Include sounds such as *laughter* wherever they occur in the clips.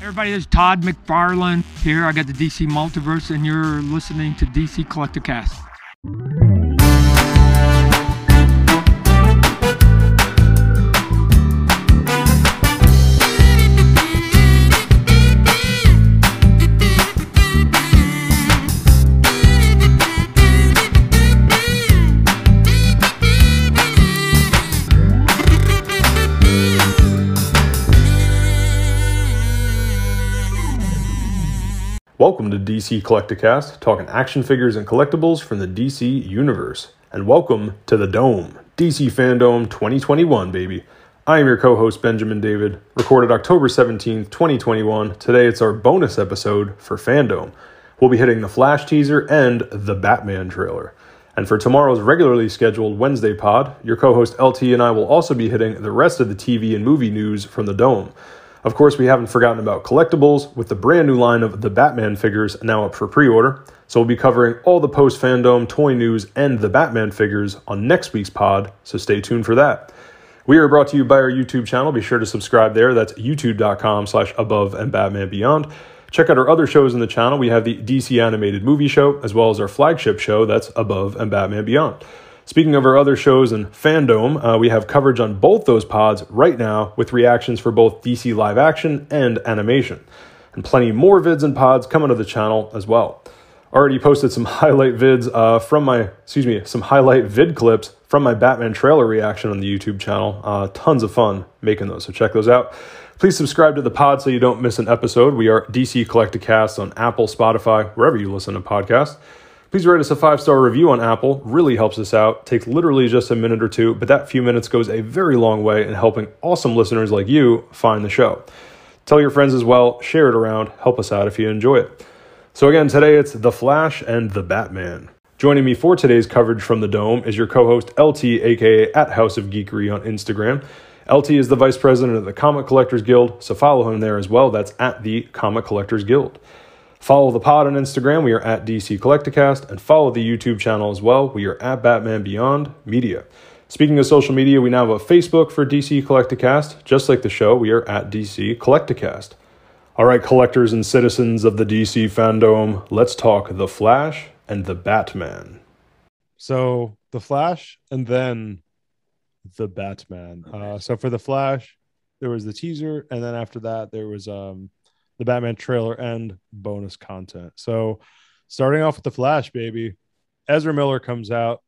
Everybody, this is Todd McFarlane here. I got the DC Multiverse, and you're listening to DC Collecticast. DC Collecticast, talking action figures and collectibles from the DC universe. And welcome to the Dome, DC Fandom 2021, baby. I am your co host, Benjamin David, recorded October 17th, 2021. Today it's our bonus episode for Fandom. We'll be hitting the Flash teaser and the Batman trailer. And for tomorrow's regularly scheduled Wednesday pod, your co host LT and I will also be hitting the rest of the TV and movie news from the Dome. Of course, we haven't forgotten about collectibles, with the brand new line of the Batman figures now up for pre order. So we'll be covering all the post fandom, toy news, and the Batman figures on next week's pod, so stay tuned for that. We are brought to you by our YouTube channel. Be sure to subscribe there. That's youtube.com slash above and Batman Beyond. Check out our other shows in the channel. We have the DC Animated Movie Show, as well as our flagship show, that's Above and Batman Beyond. Speaking of our other shows and fandom, uh, we have coverage on both those pods right now with reactions for both DC live action and animation. And plenty more vids and pods coming to the channel as well. Already posted some *laughs* highlight vids uh, from my, excuse me, some highlight vid clips from my Batman trailer reaction on the YouTube channel. Uh, tons of fun making those, so check those out. Please subscribe to the pod so you don't miss an episode. We are DC Collecticast on Apple, Spotify, wherever you listen to podcasts. Please write us a five star review on Apple. Really helps us out. Takes literally just a minute or two, but that few minutes goes a very long way in helping awesome listeners like you find the show. Tell your friends as well. Share it around. Help us out if you enjoy it. So, again, today it's The Flash and The Batman. Joining me for today's coverage from the Dome is your co host LT, aka at House of Geekery on Instagram. LT is the vice president of the Comic Collectors Guild, so follow him there as well. That's at the Comic Collectors Guild. Follow the pod on Instagram. We are at DC Collecticast. And follow the YouTube channel as well. We are at Batman Beyond Media. Speaking of social media, we now have a Facebook for DC Collecticast. Just like the show, we are at DC Collecticast. All right, collectors and citizens of the DC fandom, let's talk The Flash and the Batman. So, The Flash and then the Batman. Uh, so, for The Flash, there was the teaser. And then after that, there was um, the Batman trailer and bonus content. So, starting off with the Flash, baby, Ezra Miller comes out,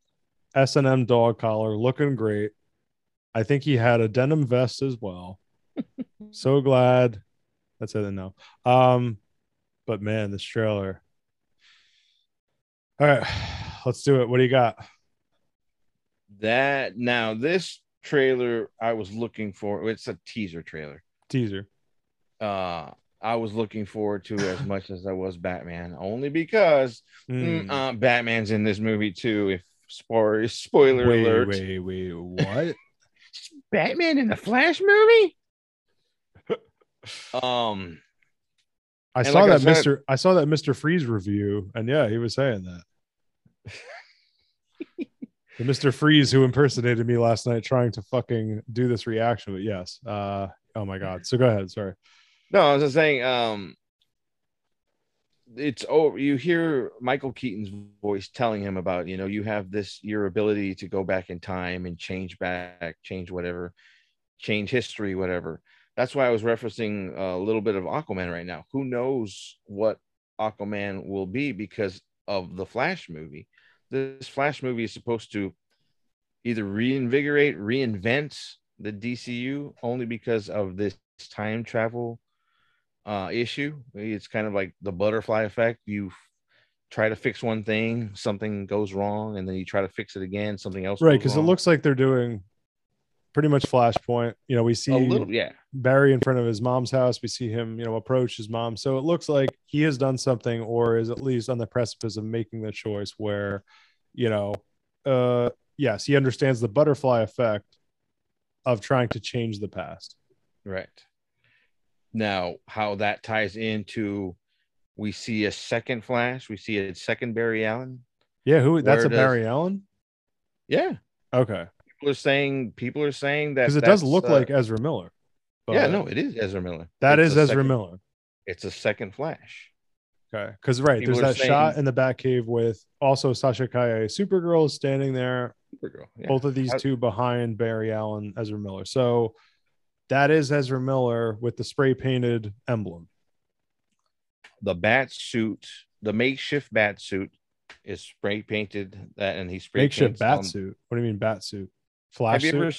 S and M dog collar, looking great. I think he had a denim vest as well. *laughs* so glad. That's it. No. Um, but man, this trailer. All right, let's do it. What do you got? That now this trailer I was looking for. It's a teaser trailer. Teaser. Uh, I was looking forward to as much as I was Batman, only because mm. Uh, Batman's in this movie too. If spoiler spoiler wait, alert, wait, wait, what? *laughs* Batman in the Flash movie? *laughs* um, I saw like that I said, Mr. I saw that Mr. Freeze review, and yeah, he was saying that. *laughs* the Mr. Freeze who impersonated me last night trying to fucking do this reaction, but yes. Uh, oh my god. So go ahead. Sorry. No, I was just saying, um, it's oh, you hear Michael Keaton's voice telling him about, you know, you have this your ability to go back in time and change back, change whatever, change history, whatever. That's why I was referencing a little bit of Aquaman right now. Who knows what Aquaman will be because of the Flash movie. This Flash movie is supposed to either reinvigorate, reinvent the DCU only because of this time travel uh, issue. It's kind of like the butterfly effect. You try to fix one thing, something goes wrong, and then you try to fix it again, something else. Right, because it looks like they're doing pretty much Flashpoint. You know, we see little, yeah. Barry in front of his mom's house. We see him, you know, approach his mom. So it looks like he has done something, or is at least on the precipice of making the choice where, you know, uh, yes, he understands the butterfly effect of trying to change the past. Right. Now, how that ties into we see a second Flash, we see a second Barry Allen. Yeah, who that's a does, Barry Allen? Yeah. Okay. People are saying people are saying that because it does look uh, like Ezra Miller. yeah, no, it is Ezra Miller. That it's is Ezra second, Miller. It's a second Flash. Okay, because right, People there's that shot in the Batcave with also Sasha Calle, Supergirl standing there. Supergirl. Yeah. Both of these two behind Barry Allen, Ezra Miller. So that is Ezra Miller with the spray painted emblem. the bat suit, the makeshift bat suit, is spray painted. That and he spray Makeshift bat on- suit. What do you mean bat suit? Have Flash you suit? ever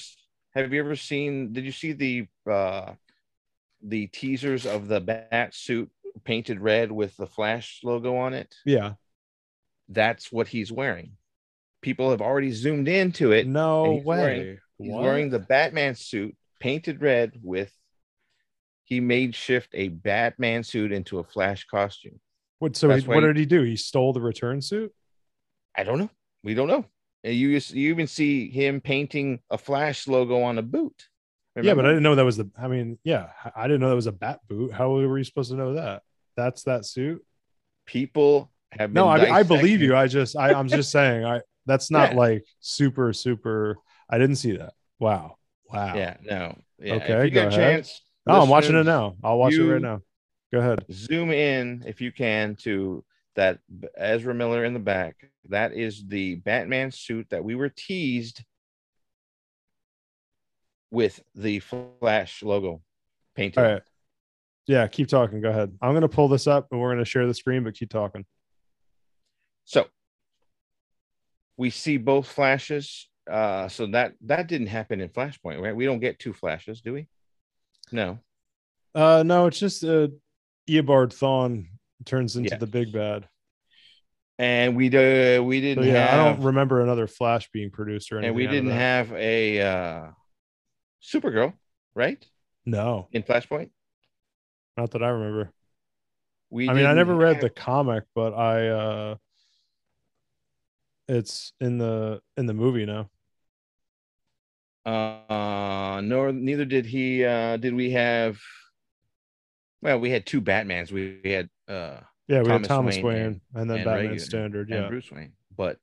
have you ever seen? Did you see the uh the teasers of the bat suit painted red with the Flash logo on it? yeah. That's what he's wearing. People have already zoomed into it. No he's way. wearing- He's What? wearing the Batman suit painted red with. He made shift a Batman suit into a Flash costume. What so he, what did he do? He stole the return suit? I don't know. We don't know. And you you even see him painting a Flash logo on a boot. Yeah, but I didn't know that was the I mean, yeah, I didn't know that was a bat boot. How were you supposed to know that? That's that suit? people have been No, I, I believe you. I just I, I'm just *laughs* saying I that's not Yeah. like super, super I didn't see that. Wow. Wow. Yeah, no. Yeah. Okay, if you go get a ahead. chance, Oh, I'm watching it now. I'll watch it right now. Go ahead. Zoom in if you can to that Ezra Miller in the back. That is the Batman suit that we were teased with the Flash logo painted. All right. Yeah, keep talking. Go ahead. I'm gonna pull this up and we're gonna share the screen, but keep talking. So we see both flashes. Uh, so that that didn't happen in Flashpoint, right? We don't get two flashes, do we? No. Uh no, it's just uh Eobard Thawne turns into Yeah. the big bad. And we uh, we didn't yeah, I don't remember another Flash being produced or anything. and we didn't have a uh Supergirl, right? no, In Flashpoint. not that I remember. We I mean, I never read have- the comic, but I uh it's in the in the movie now. uh nor neither did he uh did we have well we had two batmans we, we had uh Yeah, we Thomas had Thomas Wayne Wayne, and- and, then and Batman regular- Standard. and Yeah, bruce wayne but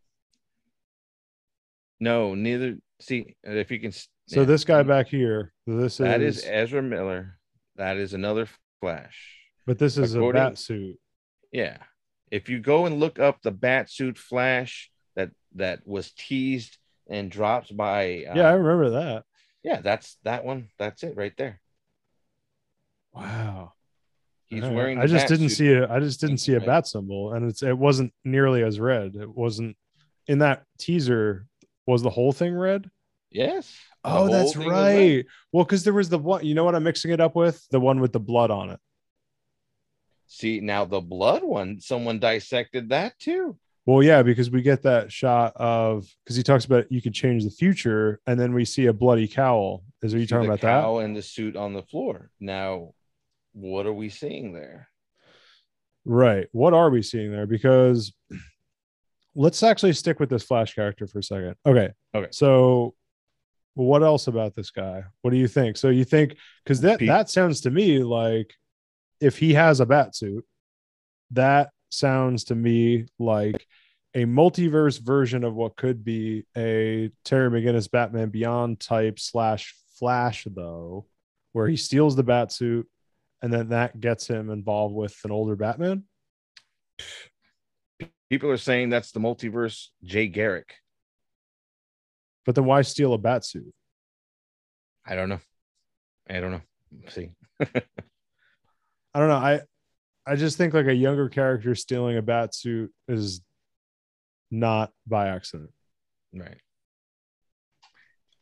no neither see if you can so yeah. this guy back here, this that is, is ezra miller that is another flash but this is a bat suit. yeah if you go and look up the bat suit flash that was teased and dropped by uh, yeah, I remember that. yeah that's that one that's it right there Wow. he's right. wearing I just didn't suit. see it. I just didn't see a bat symbol, and it's it wasn't nearly as red. It wasn't in that teaser. Was the whole thing red? yes Oh, that's thing was red. right. Well, because there was the one. You know what I'm mixing it up with? The one with the blood on it. See, now the blood one, someone dissected that too. Well, yeah, because we get that shot of because he talks about you could change the future, and then we see a bloody cowl. Is are you talking about that? cow and the suit on the floor. Now, what are we seeing there? Right. What are we seeing there? Because *clears throat* let's actually stick with this Flash character for a second. Okay. Okay. So what else about this guy? What do you think? So you think because that Pete- that sounds to me like if he has a bat suit, that sounds to me like a multiverse version of what could be a Terry McGinnis Batman Beyond type slash Flash, though, where he steals the bat suit and then that gets him involved with an older Batman. People are saying that's the multiverse Jay Garrick. But then why steal a bat suit? I don't know. I don't know. See, *laughs* I don't know. I I just think like a younger character stealing a bat suit is not by accident. right?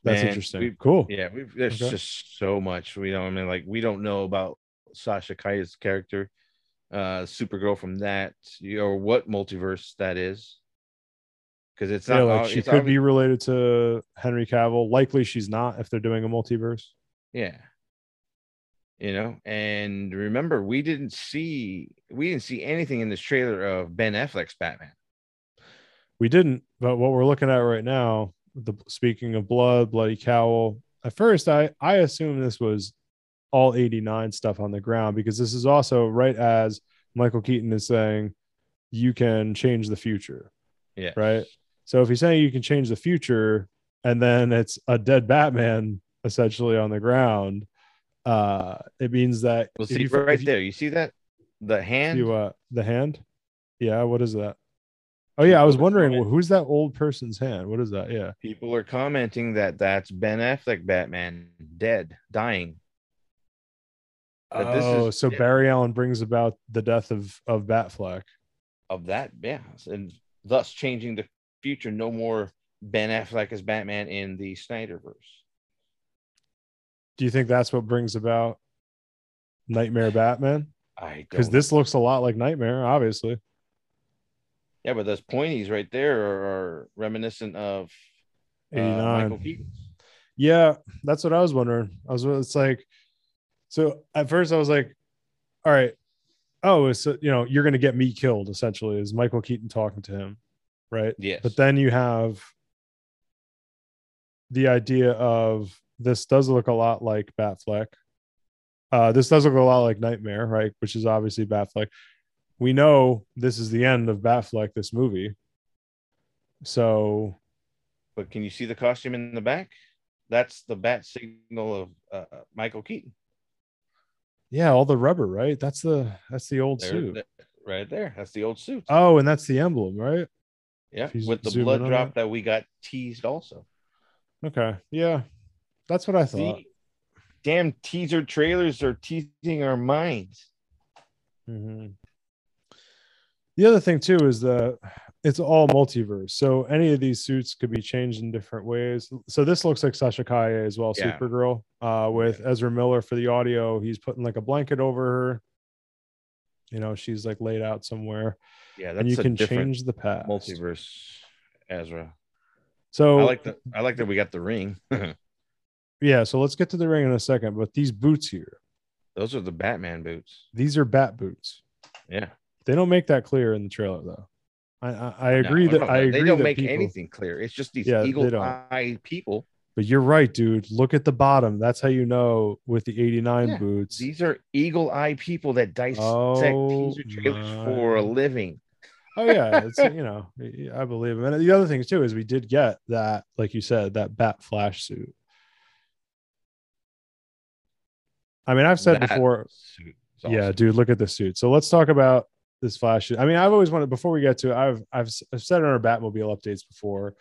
That's Man, interesting. we- cool. Yeah, we've, there's Okay. just so much we don't. I mean, like we don't know about Sasha Calle's character, uh, Supergirl from that, you- or what multiverse that is, because it's Yeah, like she could be related to Henry Cavill. Likely she's not if they're doing a multiverse. Yeah. You know, and remember, we didn't see we didn't see anything in this trailer of Ben Affleck's Batman. We didn't, but what we're looking at right now, the speaking of blood, bloody cowl. At first, I I assume this was all 89 stuff on the ground because this is also right as Michael Keaton is saying you can change the future. Yeah. Right. So if he's saying you can change the future and then it's a dead Batman essentially on the ground, uh, it means that We'll see you- right there. You see that? The hand. You uh the hand? Yeah, what is that? Oh yeah, I was wondering well, who's that old person's hand? What is that? Yeah. People are commenting that that's Ben Affleck Batman dead, dying. Oh, is- so. Barry Allen brings about the death of of Batfleck. Of that, yeah, and thus changing the future. No more Ben Affleck as Batman in the Snyderverse. Do you think that's what brings about Nightmare Batman? I Because this looks a lot like Nightmare, obviously. Yeah, but those pointies right there are, reminiscent of uh, Michael Keaton. Yeah, that's what I was wondering. I was it's like so at first I was like, all right, oh, it's you know, you're gonna get me killed, essentially, is Michael Keaton talking to him, right? Yes, But then you have the idea of this does look a lot like Batfleck. Uh, this does look a lot like Nightmare, right? Which is obviously Batfleck. We know this is the end of Batfleck, this movie. So but can you see the costume in the back? That's the bat signal of uh, Michael Keaton. yeah, all the rubber, right? That's the that's the old There, suit. right there. That's the old suit. Oh, and that's the emblem, right? yeah, with the blood drop that we got teased also. Okay. Yeah. That's what I thought. See, damn teaser trailers are teasing our minds. Mhm. The other thing too is that it's all multiverse. So any of these suits could be changed in different ways. So this looks like Sasha Calle as well, Yeah. Supergirl. Uh, with Ezra Miller for the audio, he's putting like a blanket over her. You know, she's like laid out somewhere, Yeah, that's and you a can change the past. multiverse. Ezra, So I like that. I like that we got the ring. *laughs* yeah. So let's get to the ring in a second. But these boots here, Those are the Batman boots. these are bat boots. Yeah, They don't make that clear in the trailer though. I I, I agree No, that no, I agree they don't make people- anything clear. It's just these Yeah, eagle eye people. But you're right, dude. Look at the bottom. That's how you know with the 89 Yeah, boots. These are eagle eye people that dissect Oh, teaser trailers for a living. oh yeah, it's you know, *laughs* I believe him. And the other thing too is we did get that, like you said, that bat flash suit. I mean, I've said That before, suit is yeah, dude, look at the suit. So let's talk about this flash. I mean, I've always wanted before we get to it, I've I've, I've said in our Batmobile updates before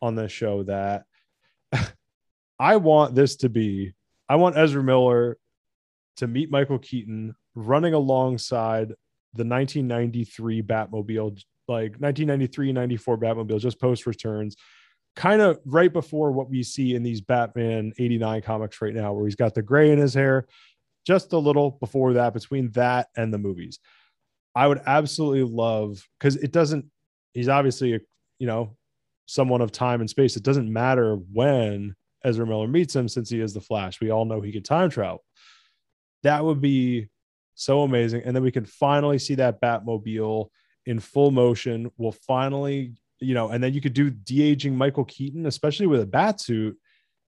on this show that *laughs* I want this to be I want Ezra Miller to meet Michael Keaton running alongside the 1993 Batmobile, like 1993, 94 Batmobile, just post returns, kind of right before what we see in these Batman 89 comics right now, where he's got the gray in his hair, just a little before that, between that and the movies. I would absolutely love because it doesn't, he's obviously a, you know, someone of time and space. It doesn't matter when Ezra Miller meets him since he is the Flash. We all know he can time travel. That would be so amazing. And then we can finally see that Batmobile in full motion. We'll finally, you know, and then you could do de aging Michael Keaton, especially with a bat suit.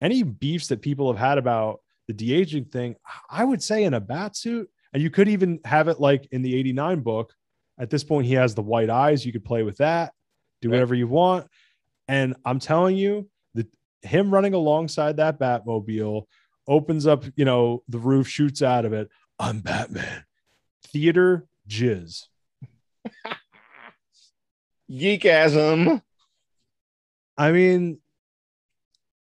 Any beefs that people have had about the de aging thing, I would say in a bat suit, and you could even have it like in the 89 book. At this point, he has the white eyes. You could play with that, do whatever you want. And I'm telling you, that him running alongside that Batmobile opens up, you know, the roof, shoots out of it. I'm Batman. Theater jizz. *laughs* Geekasm. I mean,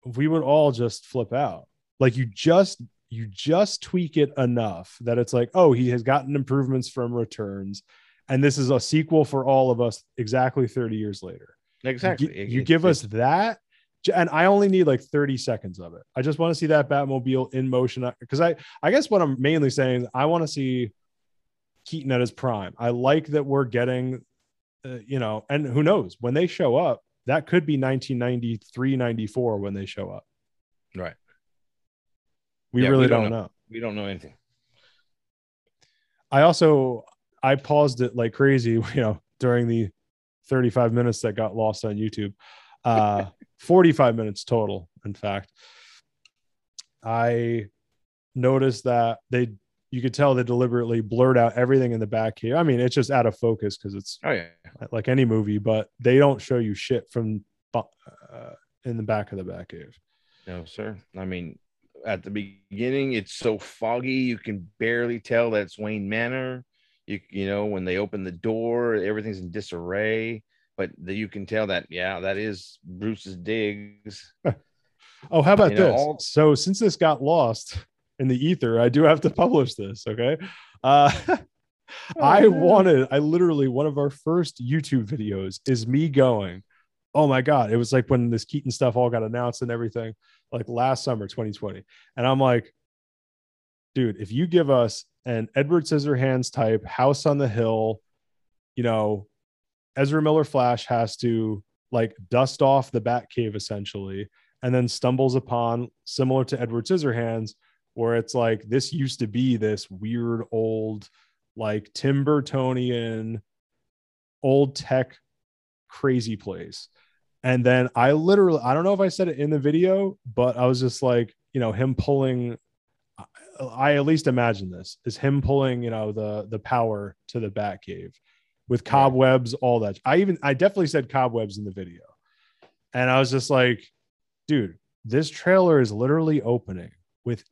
we would all just flip out. Like you just you just tweak it enough that it's like, oh, he has gotten improvements from returns. And this is a sequel for all of us exactly 30 years later. You Exactly. It- You, give us that, and I only need like 30 seconds of it. I just want to see that Batmobile in motion because I, I guess what I'm mainly saying, is I want to see Keaton at his prime. I like that we're getting, uh, you know, and who knows when they show up, that could be 1993, 94 when they show up. Right. We Yeah, really we don't don't know. know. We don't know anything. I also I paused it like crazy, *laughs* you know, during the 35 minutes that got lost on YouTube. Uh *laughs* 45 minutes total, in fact. I noticed that they you could tell they deliberately blurred out everything in the back here. I mean, it's just out of focus because it's Oh yeah. like any movie, but they don't show you shit from uh, in the back of the back cave. No, sir. I mean, at the beginning, it's so foggy you can barely tell that it's Wayne Manor. You you know when they open the door, everything's in disarray, but the, you can tell that yeah, that is Bruce's digs. *laughs* Oh, how about You know, this? all- So since this got lost in the ether, I do have to *laughs* publish this. Okay. Uh, *laughs* I Oh, wanted, I literally, one of our first YouTube videos is me going, oh my God. It was like when this Keaton stuff all got announced and everything, like last summer, 2020. And I'm like, dude, if you give us an Edward Scissorhands type house on the hill, you know, Ezra Miller Flash has to like dust off the Bat Cave essentially, and then stumbles upon similar to Edward Scissorhands, where it's like this used to be this weird old, like Tim Burtonian, old tech crazy place. And then I literally, I don't know if I said it in the video, but I was just like, you know, him pulling. I- I at least imagine this is him pulling, you know, the the power to the Bat Cave with cobwebs, all that. I even I definitely said cobwebs in the video, and I was just like, dude, this trailer is literally opening with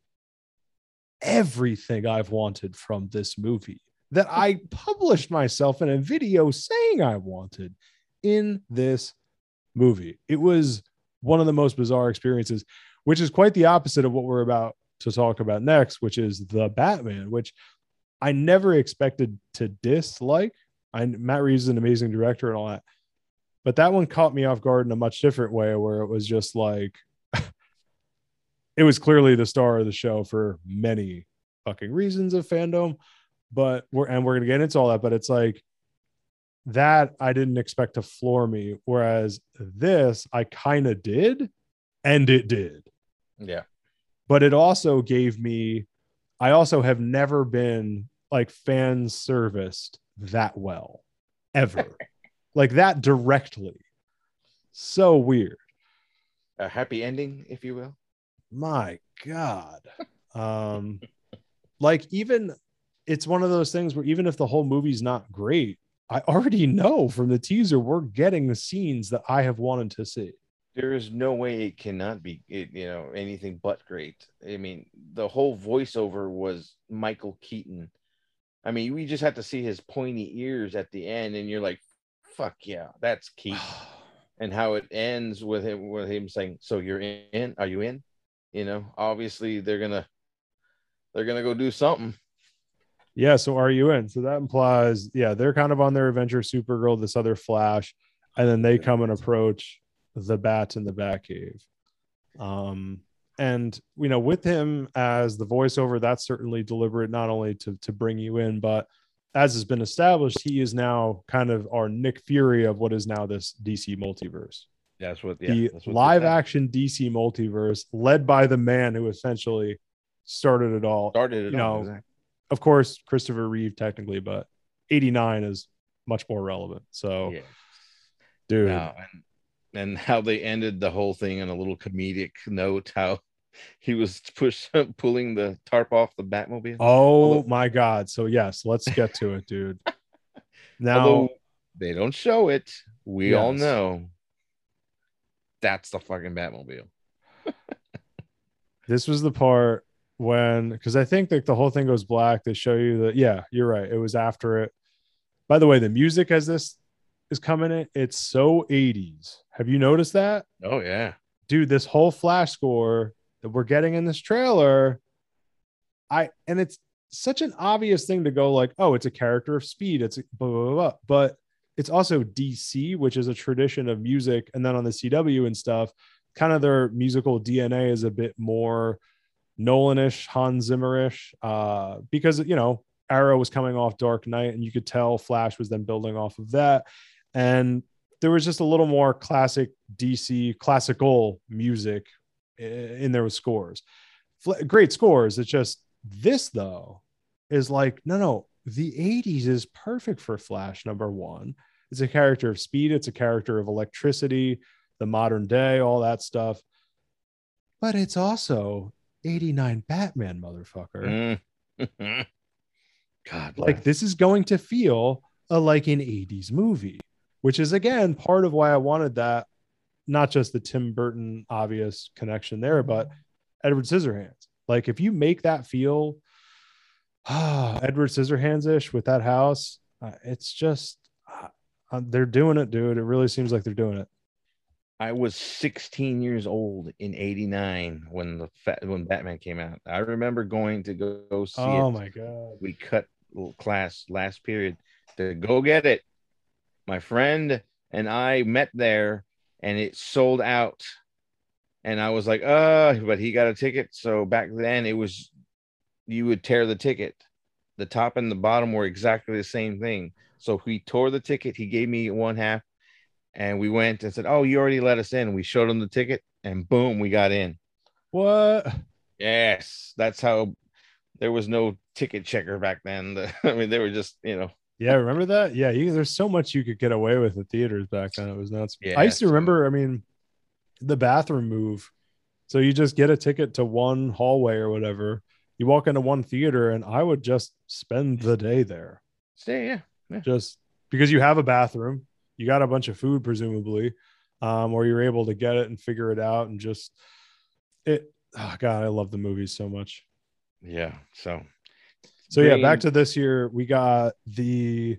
everything I've wanted from this movie that I published myself in a video saying I wanted in this movie. It was one of the most bizarre experiences, which is quite the opposite of what we're about to talk about next, which is the Batman, which I never expected to dislike. I Matt Reeves is an amazing director and all that. But that one caught me off guard in a much different way where it was just like *laughs* it was clearly the star of the show for many fucking reasons of fandom. But we're and we're gonna get into all that, but it's like that I didn't expect to floor me. Whereas this I kind of did, and it did. Yeah. But it also gave me, I also have never been like fan serviced that well ever, *laughs* like that directly. So weird. A happy ending, if you will. my god um like even it's one of those things where even if the whole movie's not great i already know from the teaser we're getting the scenes that i have wanted to see There is no way it cannot be, it, you know, anything but great. I mean, the whole voiceover was Michael Keaton. I mean, we just have to see his pointy ears at the end, and you're like, "Fuck yeah, that's *sighs* Keaton." and how it ends with him with him saying, "So you're in? Are you in?" You know, obviously they're gonna they're gonna go do something. Yeah so are you in so that implies yeah they're kind of on their adventure supergirl this other flash and then they come and approach the bat in the bat cave. Um and you know with him as the voiceover that's certainly deliberate not only to to bring you in but as has been established he is now kind of our nick fury of what is now this dc multiverse. That's what the live action dc multiverse led by the man who essentially started it all. Started it you all, know, exactly. Of course christopher reeve technically but 89 is much more relevant so yeah. dude Now, and and how they ended the whole thing on a little comedic note. How he was push *laughs* pulling the tarp off the Batmobile. oh although- my god so yes let's get to it dude *laughs* now Although they don't show it, we all know that's the fucking Batmobile. *laughs* this was the part when because i think that the whole thing goes black they show you that yeah you're right it was after it by the way the music as this is coming in it's so 80s have you noticed that Oh yeah. dude this whole flash score that we're getting in this trailer i and it's such an obvious thing to go like oh it's a character of speed it's blah, blah, blah, blah. but it's also dc which is a tradition of music and then on the cw and stuff kind of their musical dna is a bit more nolanish hans zimmerish uh because you know arrow was coming off dark knight and you could tell flash was then building off of that and there was just a little more classic DC classical music in there with scores. Fl- Great scores. It's just this though is like no no the 80s is perfect for Flash number 1. It's a character of speed, it's a character of electricity, the modern day, all that stuff. But it's also 89 Batman motherfucker. Mm. *laughs* God, like this is going to feel a, like an 80s movie which is again part of why i wanted that not just the tim burton obvious connection there but edward scissorhands like if you make that feel *sighs* Edward Scissorhands ish with that house. Uh, it's just uh, uh, they're doing it, dude. It really seems like they're doing it. I was 16 years old in '89 when the fa- when Batman came out. I remember going to go, go see Oh it. my god. We cut class last period to go get it. My friend and I met there, and it sold out. And I was like, "Uh," but he got a ticket. So back then, it was you would tear the ticket. The top and the bottom were exactly the same thing. So he tore the ticket. He gave me one half, and we went and said, "Oh, you already let us in." We showed them the ticket, and boom, we got in. What? Yes, that's how. There was no ticket checker back then. The- *laughs* I mean, they were just you know. Yeah, remember that? Yeah, you, there's so much you could get away with at theaters back then. It was nuts. Yeah, I used to remember. I mean, the bathroom move. So you just get a ticket to one hallway or whatever. You walk into one theater, and I would just spend the day there, Stay, yeah. just because you have a bathroom, you got a bunch of food, presumably, um, or you're able to get it and figure it out, and just it. Oh God, I love the movies so much. Yeah. So So yeah, back to this year, we got the.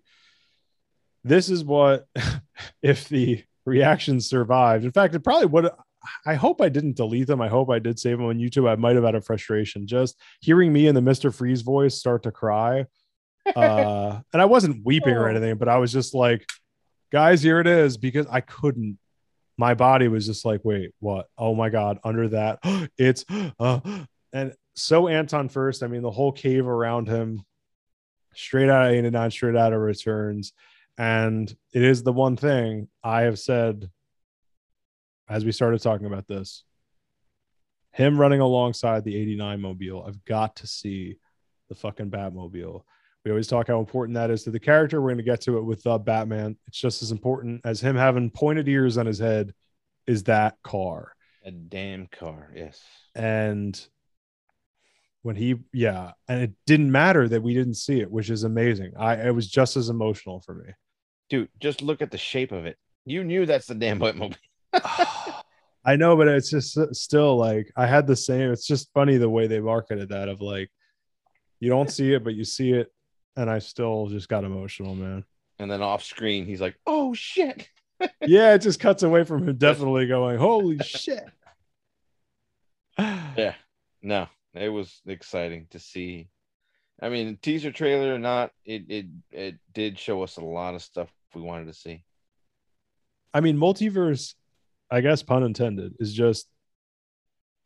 This is what, *laughs* if the reactions survived. In fact, it probably would. I hope I didn't delete them. I hope I did save them on YouTube. I might have had a frustration. Just hearing me and the Mister Freeze voice start to cry, uh, *laughs* and I wasn't weeping or Oh. anything, but I was just like, "Guys, here it is," because I couldn't. My body was just like, "Wait, what? Oh my god!" Under that, *gasps* it's *gasps* uh, and so Anton first. I mean, the whole cave around him, straight out of 89, straight out of returns. And it is the one thing I have said as we started talking about this. Him running alongside the 89 mobile. I've got to see the fucking Batmobile. We always talk how important that is to the character. We're going to get to it with uh, Batman. It's just as important as him having pointed ears on his head is that car. a damn car. Yes. and when he yeah and it didn't matter that we didn't see it which is amazing i it was just as emotional for me Dude, just look at the shape of it. You knew that's the damn Batmobile. *laughs* i know but it's just still like i had the same it's just funny the way they marketed that of like you don't see it but you see it and i still just got emotional man And then off screen, he's like, "Oh shit!" *laughs* yeah it just cuts away from him definitely going holy shit *sighs* Yeah. No, it was exciting to see. I mean, teaser trailer or not, it it it did show us a lot of stuff we wanted to see. I mean, multiverse, I guess pun intended, is just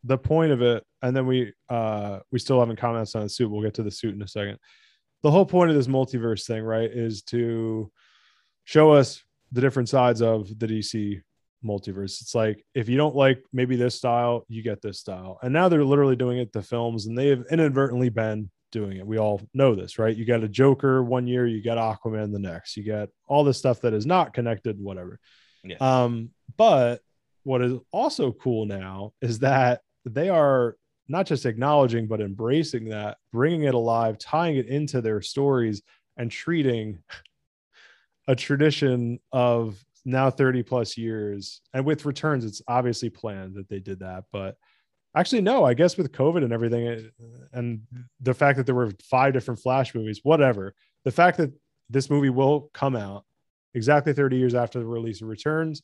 the point of it. And then we uh we still haven't commented on the suit. We'll get to the suit in a second. The whole point of this multiverse thing, right, is to show us the different sides of the DC multiverse. It's like if you don't like maybe this style, you get this style. And now they're literally doing it to films, and they have inadvertently been doing it. We all know this, right? You got a Joker one year, you got Aquaman the next, you got all this stuff that is not connected, whatever. Yeah. Um, but what is also cool now is that they are not just acknowledging but embracing that, bringing it alive, tying it into their stories, and treating a tradition of now 30 plus years. And with returns, it's obviously planned that they did that, but actually no i guess with covid and everything it- and the fact that there were five different flash movies whatever the fact that this movie will come out exactly 30 years after the release of returns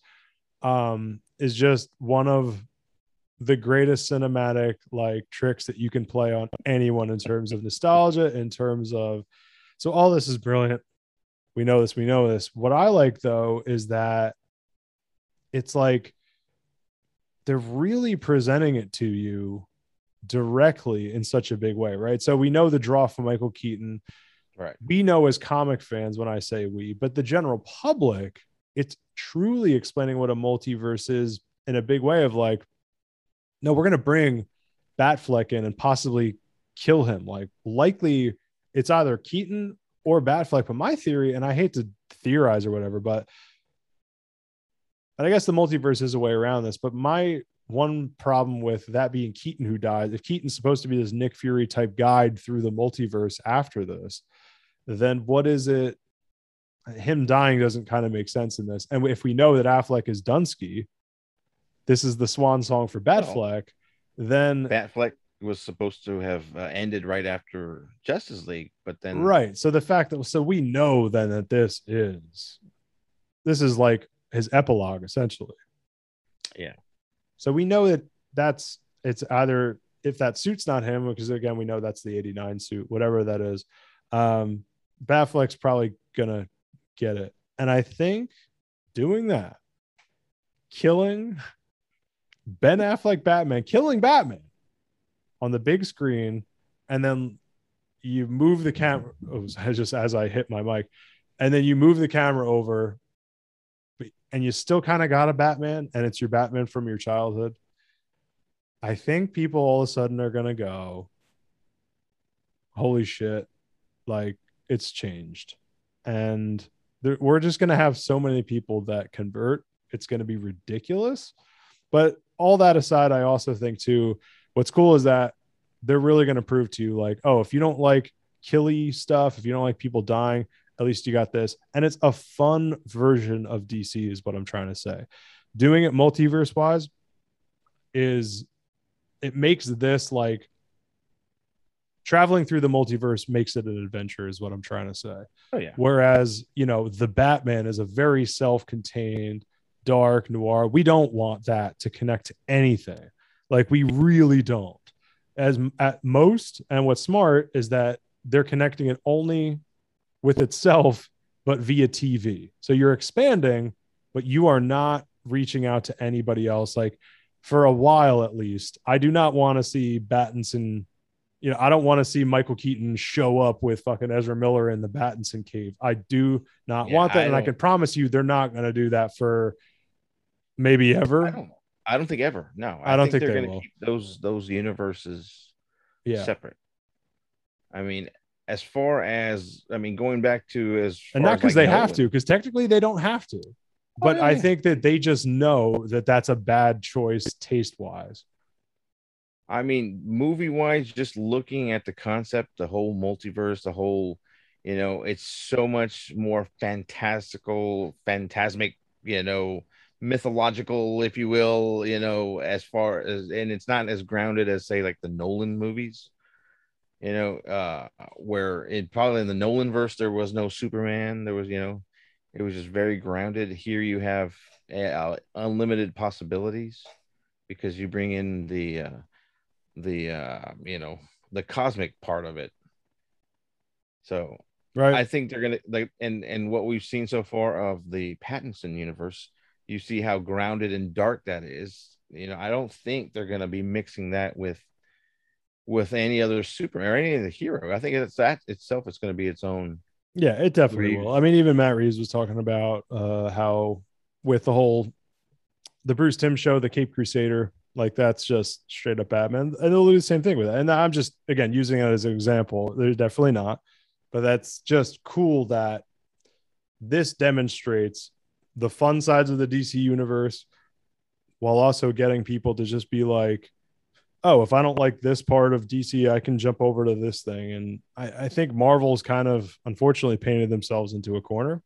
um is just one of the greatest cinematic like tricks that you can play on anyone in terms of nostalgia in terms of so all this is brilliant we know this we know this what i like though is that it's like they're really presenting it to you directly in such a big way, right? So we know the draw from Michael Keaton. Right. We know as comic fans when I say we, but the general public, it's truly explaining what a multiverse is in a big way of like, no, we're going to bring Batfleck in and possibly kill him. Like, likely it's either Keaton or Batfleck. But my theory, and I hate to theorize or whatever, but and I guess the multiverse is a way around this, but my one problem with that being Keaton who dies, if Keaton's supposed to be this Nick Fury type guide through the multiverse after this, then what is it? Him dying doesn't kind of make sense in this. And if we know that Affleck is Dunsky, this is the swan song for Batfleck, then Batfleck was supposed to have uh, ended right after Justice League, but then right. So the fact that so we know then that this is this is like his epilogue essentially. Yeah. So we know that that's it's either if that suit's not him, because again we know that's the '89 suit, whatever that is. Um, Batfleck's probably gonna get it, and I think doing that, killing Ben Affleck Batman, killing Batman on the big screen, and then you move the camera oh, *laughs* just as I hit my mic, and then you move the camera over, and you still kind of got a Batman, and it's your Batman from your childhood. I think people all of a sudden are gonna go, "Holy shit!" Like it's changed, and we're just gonna have so many people that convert. It's gonna be ridiculous. But all that aside, I also think too what's cool is that they're really going to prove to you like oh if you don't like killy stuff if you don't like people dying at least you got this. And it's a fun version of dc is what i'm trying to say. Doing it multiverse wise is it makes this like traveling through the multiverse makes it an adventure is what i'm trying to say. Oh yeah. Whereas you know the batman is a very self-contained dark noir we don't want that to connect to anything like we really don't. As at most, and what's smart is that they're connecting it only with itself, but via TV. So you're expanding, but you are not reaching out to anybody else. Like for a while at least, I do not want to see Battinson. You know, I don't want to see Michael Keaton show up with fucking Ezra Miller in the Battinson cave. I do not Yeah, want that. I and I don't- can promise you they're not going to do that for maybe ever. I don't I don't think ever. No, I don't think they're they gonna keep those those universes Yeah. separate. I mean, as far as I mean, going back to as and not because like, they have to because technically they don't have to oh, but Oh, i yeah. think that they just know that that's a bad choice taste wise I mean, movie wise, just looking at the concept, the whole multiverse, the whole, you know, it's so much more fantastical, phantasmic, you know, mythological, if you will, you know, as far as, and it's not as grounded as, say, like the Nolan movies, you know, uh, where it probably in the Nolan verse, there was no Superman. There was, you know, it was just very grounded. Here you have uh, unlimited possibilities because you bring in the, uh, the uh you know the cosmic part of it so right i think they're gonna like and and what we've seen so far of the pattinson universe you see how grounded and dark that is you know i don't think they're gonna be mixing that with with any other superman or any other hero. I think it's that itself is going to be its own yeah it definitely Reeves. will. I mean even matt reeves was talking about uh how with the whole the bruce timm show the cape crusader like that's just straight up batman and they'll do the same thing with it. And i'm just again using it as an example they're definitely not but that's just cool that this demonstrates the fun sides of the dc universe while also getting people to just be like oh if i don't like this part of dc i can jump over to this thing. And i, I think marvel's kind of unfortunately painted themselves into a corner.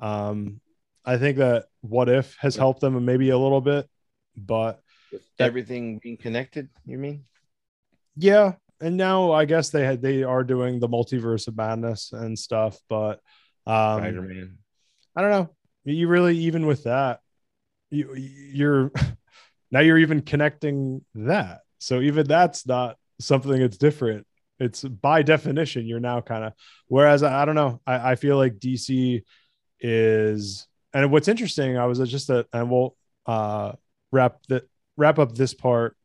Um i think that what if has helped them maybe a little bit but with everything being connected you mean? Yeah. And now i guess they had they are doing the multiverse of madness and stuff but um spider-man i don't know. You really even with that you you're *laughs* now you're even connecting that. So even that's not something that's different. It's by definition you're now kind of whereas I, I don't know. I, I feel like dc is and what's interesting i was just at and we'll uh wrap the wrap up this part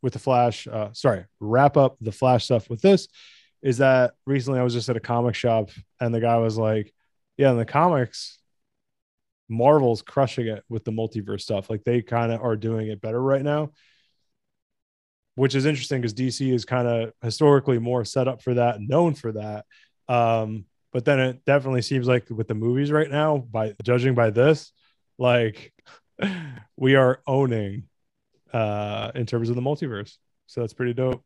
with the flash uh sorry wrap up the flash stuff with this is that recently i was just at a comic shop and the guy was like yeah in the comics marvel's crushing it with the multiverse stuff like they kind of are doing it better right now which is interesting because dc is kind of historically more set up for that known for that um but then it definitely seems like with the movies right now by judging by this like *laughs* we are owning uh in terms of the multiverse so that's pretty dope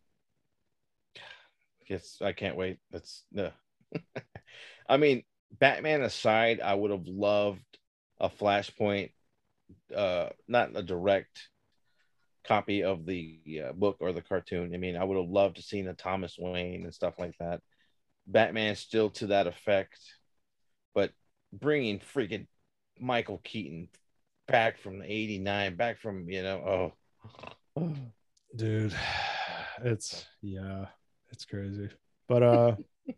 Yes, I can't wait. That's no. *laughs* I mean, Batman aside, I would have loved a Flashpoint, uh, not a direct copy of the uh, book or the cartoon. I mean, I would have loved to seen a Thomas Wayne and stuff like that. Batman still to that effect, but bringing freaking Michael Keaton back from the '89, back from you know, oh, dude it's yeah it's crazy but uh *laughs*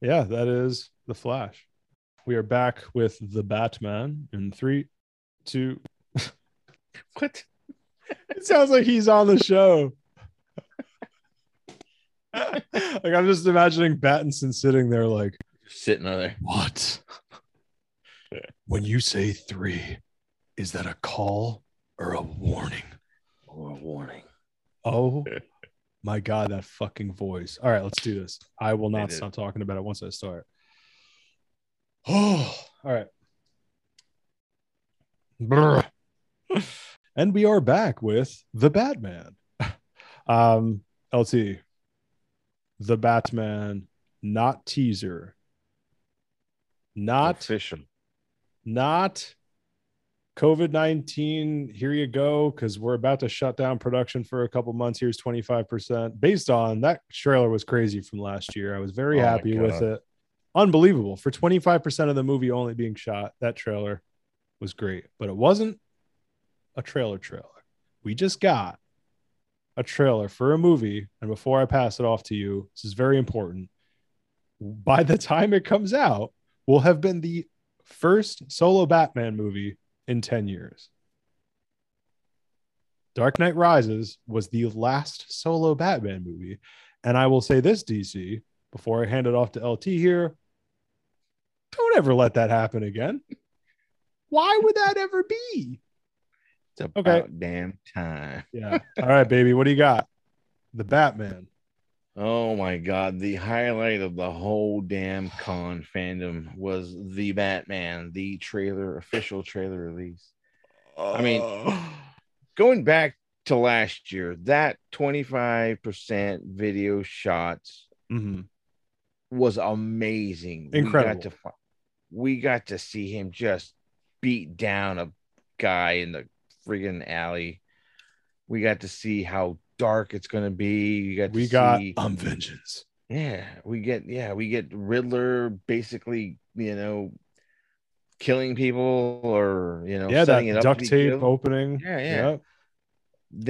yeah that is the flash we are back with the batman in three two *laughs* what? it sounds like he's on the show *laughs* like i'm just imagining battinson sitting there like Sitting there. what when you say three is that a call or a warning Or a warning. Oh *laughs* my god, that fucking voice. All right, let's do this. I will not stop talking about it once I start. Oh, all right. Brr. And we are back with the Batman. *laughs* Um, LT, the Batman, not teaser, not official. not COVID 19, here you go, because we're about to shut down production for a couple months. Here's 25%. Based on that trailer was crazy from last year. I was very Oh happy with it. Unbelievable. For 25% of the movie only being shot, that trailer was great, but it wasn't a trailer trailer. We just got a trailer for a movie. And before I pass it off to you, this is very important. By the time it comes out, will have been the first solo Batman movie in 10 years. Dark Knight Rises was the last solo Batman movie. And I will say this, DC, before I hand it off to LT here don't ever let that happen again. Why would that ever be? It's about Okay. damn time. Yeah. All right, baby. What do you got? The Batman. Oh my god, the highlight of the whole damn con FanDome was the Batman, the trailer, official trailer release. I mean, going back to last year, that 25% video shots Mhm. was amazing. We Incredible. got to we got to see him just beat down a guy in the friggin' alley. We got to see how dark it's gonna be. You got to we got see, um vengeance. yeah, we get yeah, we get Riddler basically, you know, killing people or you know, Yeah, setting it that duct tape killed. opening. Yeah, yeah. Yep.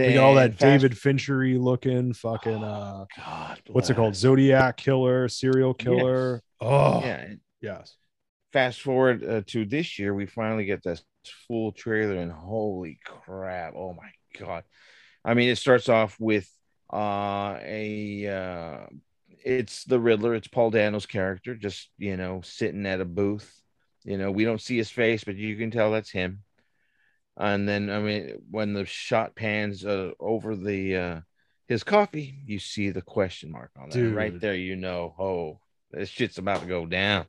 We got all that fast- David Finchery looking fucking uh God, what's it called? Zodiac killer, serial killer. Oh Yeah, yes. Fast forward uh, to this year, we finally get this full trailer, and holy crap! Oh my god! I mean, it starts off with uh, a uh, it's the Riddler. It's Paul Dano's character, just you know, sitting at a booth. You know, we don't see his face, but you can tell that's him. And then, I mean, when the shot pans uh, over the uh, his coffee, you see the question mark on there. Right there, you know, oh, this shit's about to go down.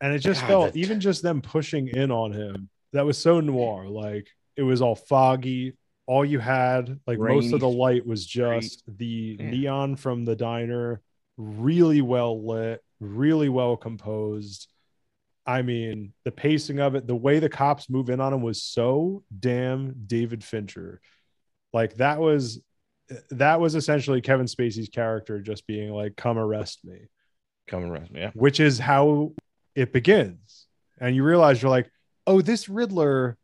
And it just God, felt that- even just them pushing in on him, that was so noir. Like it was all foggy. All you had, like most of the light was just the Yeah. neon from the diner, really well lit, really well composed. I mean, the pacing of it, the way the cops move in on him was so damn David Fincher. Like that was that was essentially Kevin Spacey's character just being like, come arrest me Coming around, yeah. which is how it begins. And you realize you're like, oh, this Riddler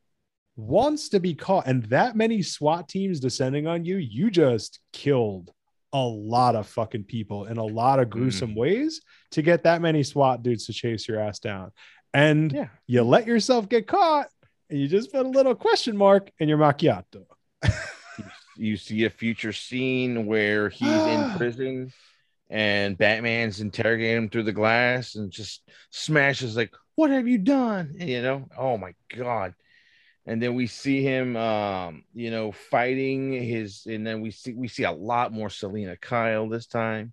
wants to be caught. And that many SWAT teams descending on you, you just killed a lot of fucking people in a lot of gruesome mm. ways to get that many SWAT dudes to chase your ass down. And Yeah. you let yourself get caught and you just put a little question mark in your macchiato. *laughs* You see a future scene where he's in *gasps* prison and Batman's interrogating him through the glass and just smashes like, "What have you done?" And you know, oh my god. And then we see him, um, you know, fighting his, and then we see we see a lot more Selina Kyle this time.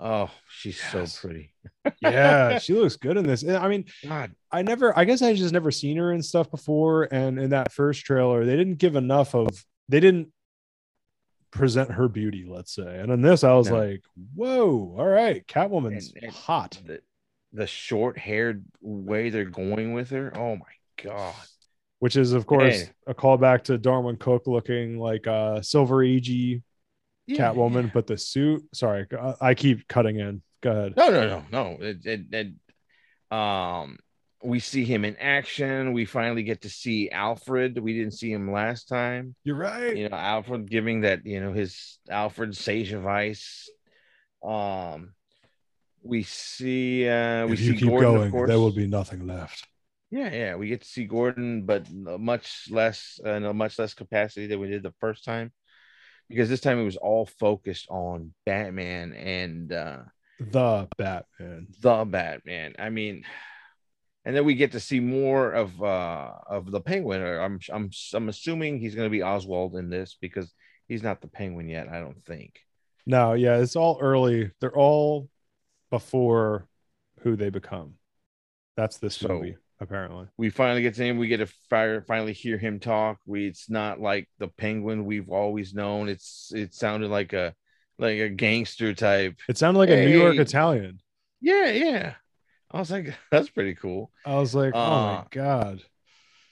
Oh, she's Yes. so pretty. Yeah, *laughs* she looks good in this. I mean, God, I never, I guess I just never seen her in stuff before. And in that first trailer, they didn't give enough of, they didn't present her beauty, let's say. And in this, I was No. like, whoa, all right, Catwoman's And- and- hot. the the short haired way they're going with her. Oh my god. which is of course Hey. a callback to Darwyn Cooke looking like a silver agey Yeah, Catwoman, yeah. but the suit. Sorry, I- I keep cutting in. Go ahead. No, no, no, no. It, it, it, um, we see him in action. We finally get to see Alfred. We didn't see him last time. You're right. You know, Alfred giving that, you know, his Alfred Sage advice. Um, we see, uh, we if see you keep Gordon, of going, course. there will be nothing left. Yeah, yeah, we get to see Gordon, but much less, uh, in a much less capacity than we did the first time, because this time it was all focused on Batman and uh, The Batman. the Batman. I mean, and then we get to see more of uh of the Penguin. I'm I'm I'm assuming he's going to be Oswald in this because he's not the Penguin yet. I don't think. No, yeah, it's all early. They're all before who they become. That's this So- movie, apparently. We finally get to him. We get to fire, finally hear him talk. We it's not like the Penguin we've always known. It's it sounded like a like a gangster type. It sounded like a New York Hey. Italian. Yeah, yeah. I was like, *laughs* that's pretty cool. I was like, oh my Uh, god.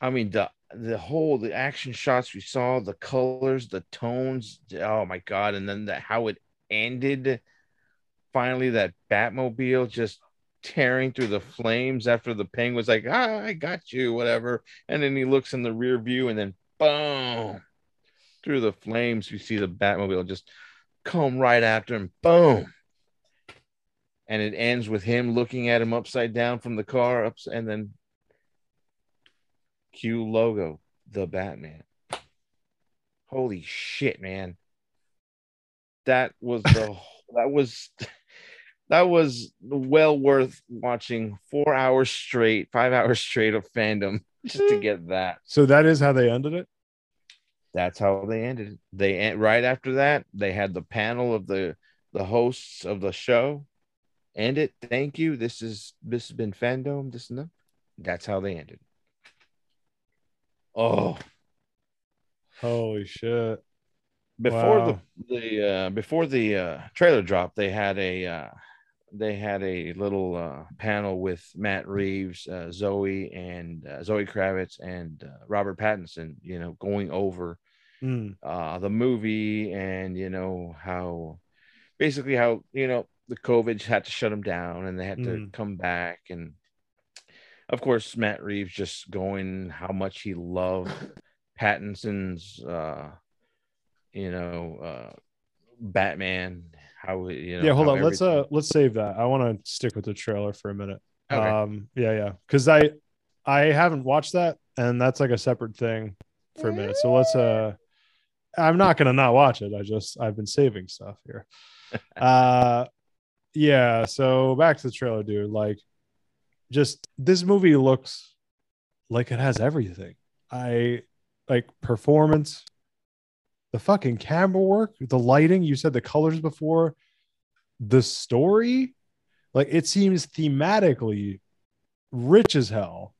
I mean, the the whole the action shots we saw, the colors, the tones. Oh my god! And then the how it ended. Finally, that Batmobile just tearing through the flames after the penguin's like, ah, I got you, whatever. And then he looks in the rear view, and then boom, through the flames, you see the Batmobile just come right after him. Boom. And it ends with him looking at him upside down from the car, ups, and then Q logo, the Batman. Holy shit, man. That was the *laughs* that was that was well worth watching four hours straight, five hours straight of FanDome *laughs* just to get that. So that is how they ended it. That's how they ended. it. They en- right after that, they had the panel of the the hosts of the show. End it. Thank you. This is this has been FanDome. This and that. That's how they ended. Oh, Holy shit. before Wow. the the uh, before the uh, trailer drop, they had a uh, they had a little uh, panel with Matt Reeves, uh, Zoe, and uh, Zoe Kravitz and uh, Robert Pattinson. You know, going over Mm. uh, the movie and you know how basically how you know the COVID had to shut them down and they had to Mhm. come back and of course Matt Reeves just going how much he loved Pattinson's uh you know uh Batman how you know yeah, hold on. Let's uh let's save that. I want to stick with the trailer for a minute. Okay. Um yeah, yeah. Cuz I I haven't watched that and that's like a separate thing for a minute. So let's uh I'm not going to not watch it. I just I've been saving stuff here. *laughs* uh yeah, so back to the trailer dude. Like just this movie looks like it has everything. I like performance, the fucking camera work, the lighting, you said the colors before, the story, like it seems thematically rich as hell.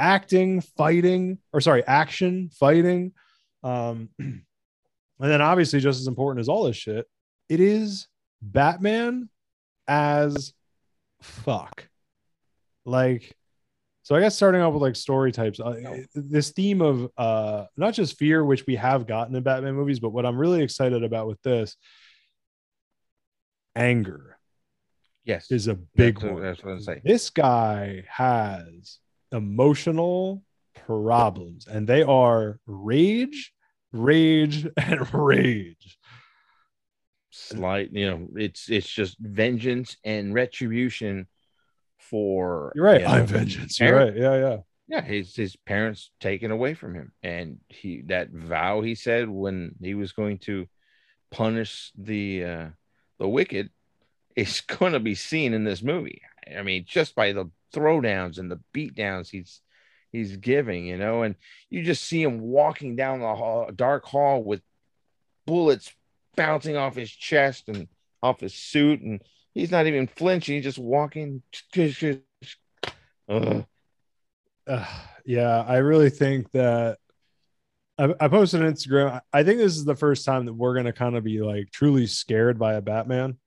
Acting, fighting, or sorry, action, fighting. Um, *clears throat* and then obviously, just as important as all this shit, it is Batman as fuck. Like, so I guess starting off with like story types, uh, this theme of uh not just fear, which we have gotten in Batman movies, but what I'm really excited about with this anger yes is a big that's one. that's what I'm saying This guy has emotional problems, and they are rage, rage, *laughs* and rage. Slight you know it's it's just vengeance and retribution for You're right. you know, I'm vengeance. You're right. Yeah, yeah. yeah his his parents taken away from him and he that vow he said when he was going to punish the uh the wicked *laughs* is going to be seen in this movie i mean just by the throwdowns and the beatdowns he's he's giving you know and you just see him walking down the hall, dark hall with bullets bouncing off his chest and off his suit and he's not even flinching he's just walking Uh, yeah, I really think that I, I posted on Instagram. I think this is the first time that we're gonna kind of be like truly scared by a Batman.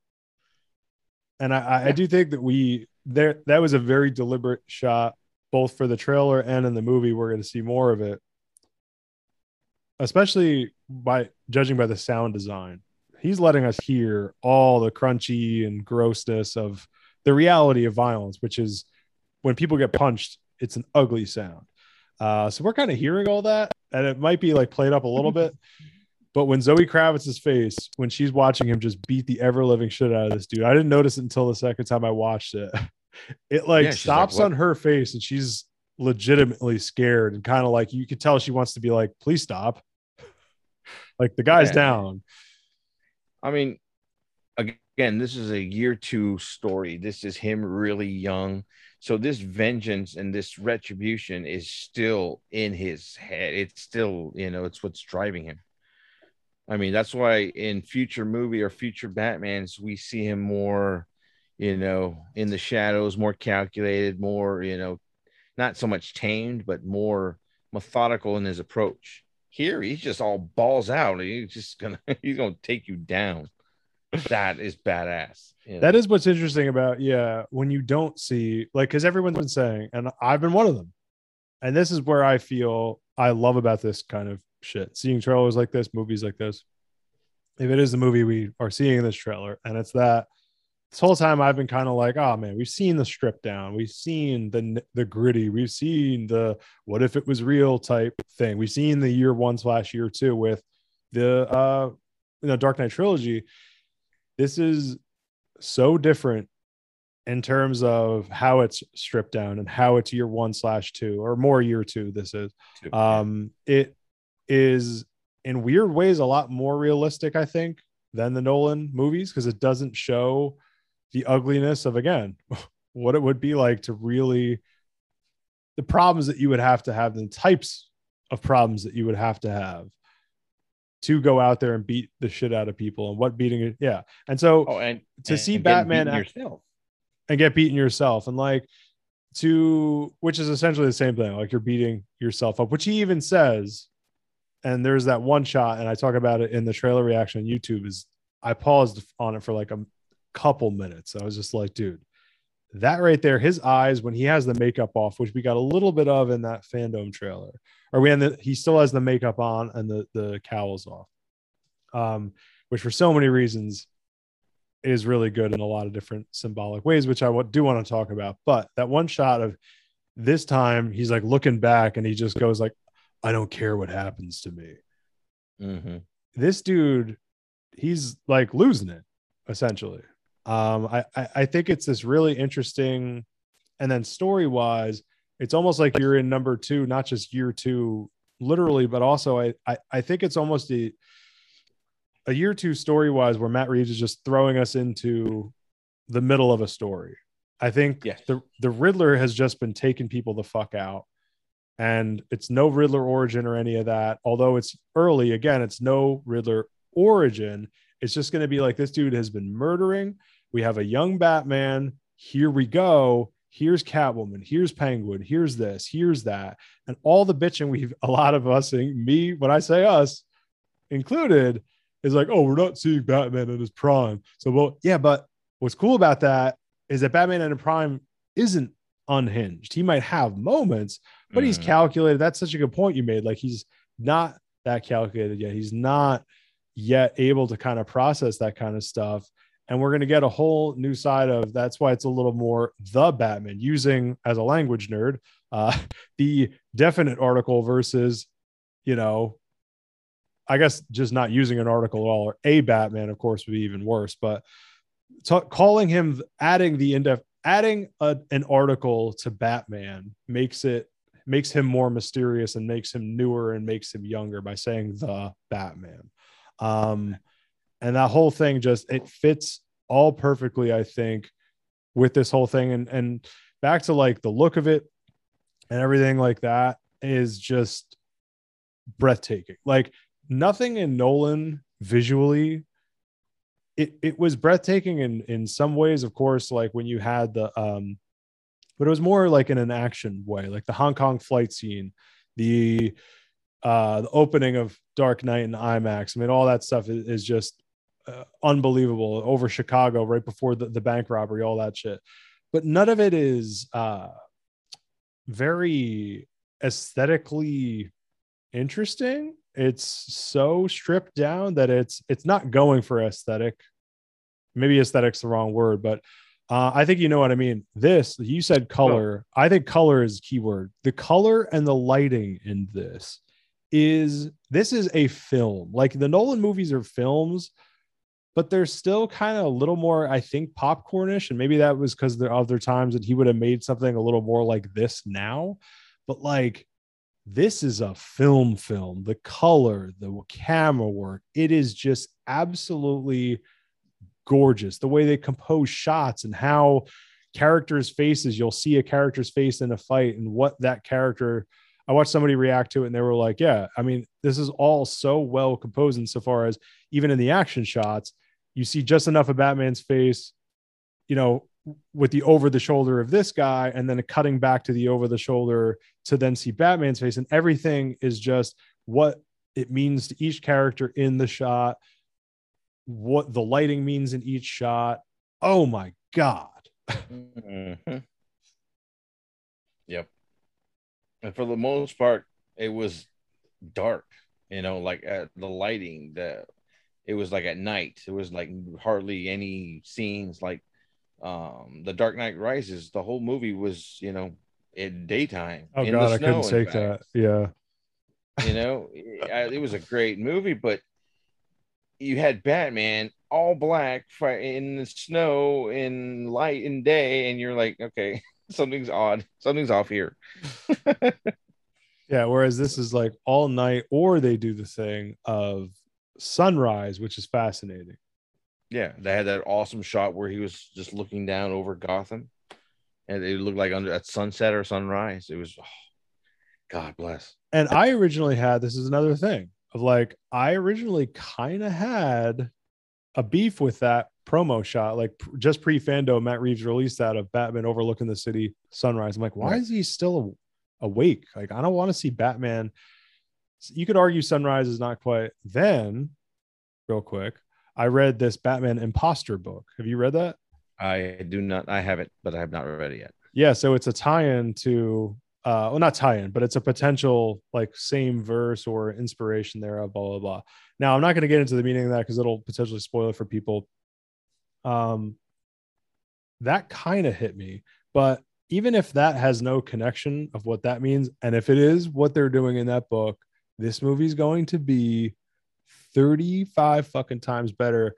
And I, I, I do think that we there that was a very deliberate shot both for the trailer and in the movie, we're going to see more of it, especially by judging by the sound design. He's letting us hear all the crunchy and grossness of the reality of violence, which is when people get punched, it's an ugly sound. Uh, so we're kind of hearing all that, and it might be like played up a little bit. *laughs* But when Zoe Kravitz's face, when she's watching him just beat the ever living shit out of this dude, I didn't notice it until the second time I watched it. *laughs* It like Yeah, stops like, on her face and she's legitimately scared and kind of like you could tell she wants to be like, please stop. Like the guy's Yeah. down. I mean, again, this is a year two story. This is him really young. So this vengeance and this retribution is still in his head. It's still, you know, it's what's driving him. I mean, that's why in future movie or future Batmans, we see him more, you know, in the shadows, more calculated, more, you know, not so much tamed, but more methodical in his approach. Here, he's just all balls out. He's just gonna, *laughs* he's gonna take you down. That is badass. you know? That is what's interesting about, yeah, when you don't see, like, because everyone's been saying, and I've been one of them. And this is where I feel I love about this kind of shit. Seeing trailers like this, movies like this. If it is the movie we are seeing in this trailer, and it's that this whole time I've been kind of like, oh man, we've seen the strip down, we've seen the the gritty, we've seen the what if it was real type thing, we've seen the year one slash year two with the uh you know Dark Knight trilogy. This is so different in terms of how it's stripped down and how it's year one slash two or more year two. This is um it is in weird ways a lot more realistic i think than the nolan movies because it doesn't show the ugliness of again *laughs* what it would be like to really the problems that you would have to have the types of problems that you would have to have to go out there and beat the shit out of people and what beating it yeah and so oh, and to and- see and Batman act- yourself. and get beaten yourself and like to which is essentially the same thing like you're beating yourself up which he even says and there's that one shot and i talk about it in the trailer reaction on youtube is i paused on it for like a couple minutes i was just like dude that right there his eyes when he has the makeup off which we got a little bit of in that FanDome trailer or we the he still has the makeup on and the the cowls off um which for so many reasons is really good in a lot of different symbolic ways, which I do want to talk about. But that one shot of this time, he's like looking back and he just goes like, "I don't care what happens to me." Mhm. This dude, he's like losing it essentially. Um, I, I think it's this really interesting, and then story wise, it's almost like you're in number two, not just year two, literally, but also I I, I think it's almost a a year two story wise where Matt Reeves is just throwing us into the middle of a story. I think Yes. the the Riddler has just been taking people the fuck out. And it's no Riddler origin or any of that. Although it's early, again, it's no Riddler origin. It's just going to be like this dude has been murdering. We have a young Batman. Here we go. Here's Catwoman. Here's Penguin. Here's this. Here's that. And all the bitching we've, *laughs* a lot of us, me, when I say us included, is like, oh, we're not seeing Batman in his prime. So, well, yeah, but what's cool about that is that Batman in a prime isn't unhinged. He might have moments, but he's Mhm. calculated. That's such a good point you made. Like he's not that calculated yet. He's not yet able to kind of process that kind of stuff. And we're going to get a whole new side of that's why it's a little more the Batman using as a language nerd, uh, *laughs* the definite article versus, you know, I guess just not using an article at all or a Batman, of course, would be even worse. But ta- calling him, adding the in depth, adding a, an article to Batman makes it makes him more mysterious and makes him newer and makes him younger by saying the Batman. Um, and that whole thing just it fits all perfectly, I think, with this whole thing. And and back to like the look of it and everything like that is just breathtaking. Like nothing in Nolan visually. It, it was breathtaking in in some ways, of course, like when you had the um but it was more like in an action way, like the Hong Kong flight scene, the uh the opening of Dark Knight in IMAX. I mean, all that stuff is, is just unbelievable over Chicago right before the, the bank robbery, all that shit. But none of it is uh very aesthetically interesting. It's so stripped down that it's it's not going for aesthetic. Maybe aesthetic's the wrong word, but uh, I think you know what I mean. This you said color. I think color is keyword. The color and the lighting in this is this is a film. Like the Nolan movies are films, but they're still kind of a little more, I think, popcornish. And maybe that was because there are other times that he would have made something a little more like this now. But like this is a film film. The color, the camera work, it is just absolutely gorgeous. The way they compose shots and how characters' faces, you'll see a character's face in a fight and what that character I watched somebody react to it and they were like, yeah, I mean, this is all so well composed insofar as even in the action shots, you see just enough of Batman's face, you know, with the over the shoulder of this guy, and then a cutting back to the over the shoulder to then see Batman's face. And everything is just what it means to each character in the shot, what the lighting means in each shot. Oh my God. Mm-hmm. Yep and for the most part, it was dark. You know, like at the lighting, the it was like at night. It was like hardly any scenes. Like um the Dark Knight Rises, the whole movie was you know in daytime. Oh in god, the I couldn't take fact. that. Yeah. You know, it, it was a great movie, but you had Batman all black in the snow, in light, in day, and you're like, okay, *laughs* something's odd, something's off here. *laughs* Yeah. Whereas this is like all night, or they do the thing of sunrise, which is fascinating. Yeah, they had that awesome shot where he was just looking down over Gotham, and it looked like under at sunset or sunrise. It was, oh, God bless. And I originally had this is another thing of like, I originally kind of had a beef with that promo shot. Like just pre FanDome, Matt Reeves released that of Batman overlooking the city sunrise. I'm like, why is he still awake? Like, I don't want to see Batman. You could argue sunrise is not quite. Then, real quick, I read this Batman imposter book. Have you read that? I do not, I haven't, but I have not read it yet. Yeah, so it's a tie-in to uh well not tie-in, but it's a potential like same verse or inspiration thereof, blah blah blah. Now I'm not going to get into the meaning of that because it'll potentially spoil it for people. Um that kind of hit me, but even if that has no connection of what that means, and if it is what they're doing in that book, this movie's going to be 35 fucking times better.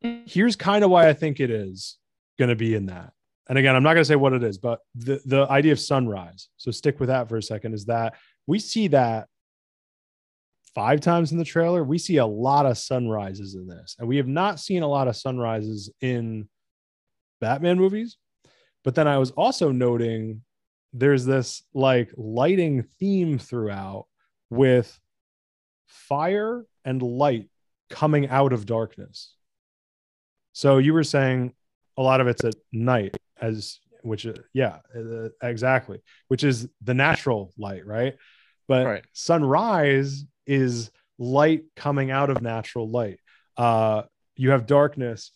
Here's kind of why I think it is going to be in that. And again, I'm not going to say what it is, but the the idea of sunrise. So stick with that for a second. Is that we see that five times in the trailer. We see a lot of sunrises in this, and we have not seen a lot of sunrises in Batman movies. But then I was also noting there's this like lighting theme throughout with fire and light coming out of darkness. So you were saying a lot of it's at night as which uh, yeah uh, exactly which is the natural light right but Right. sunrise is light coming out of natural light uh you have darkness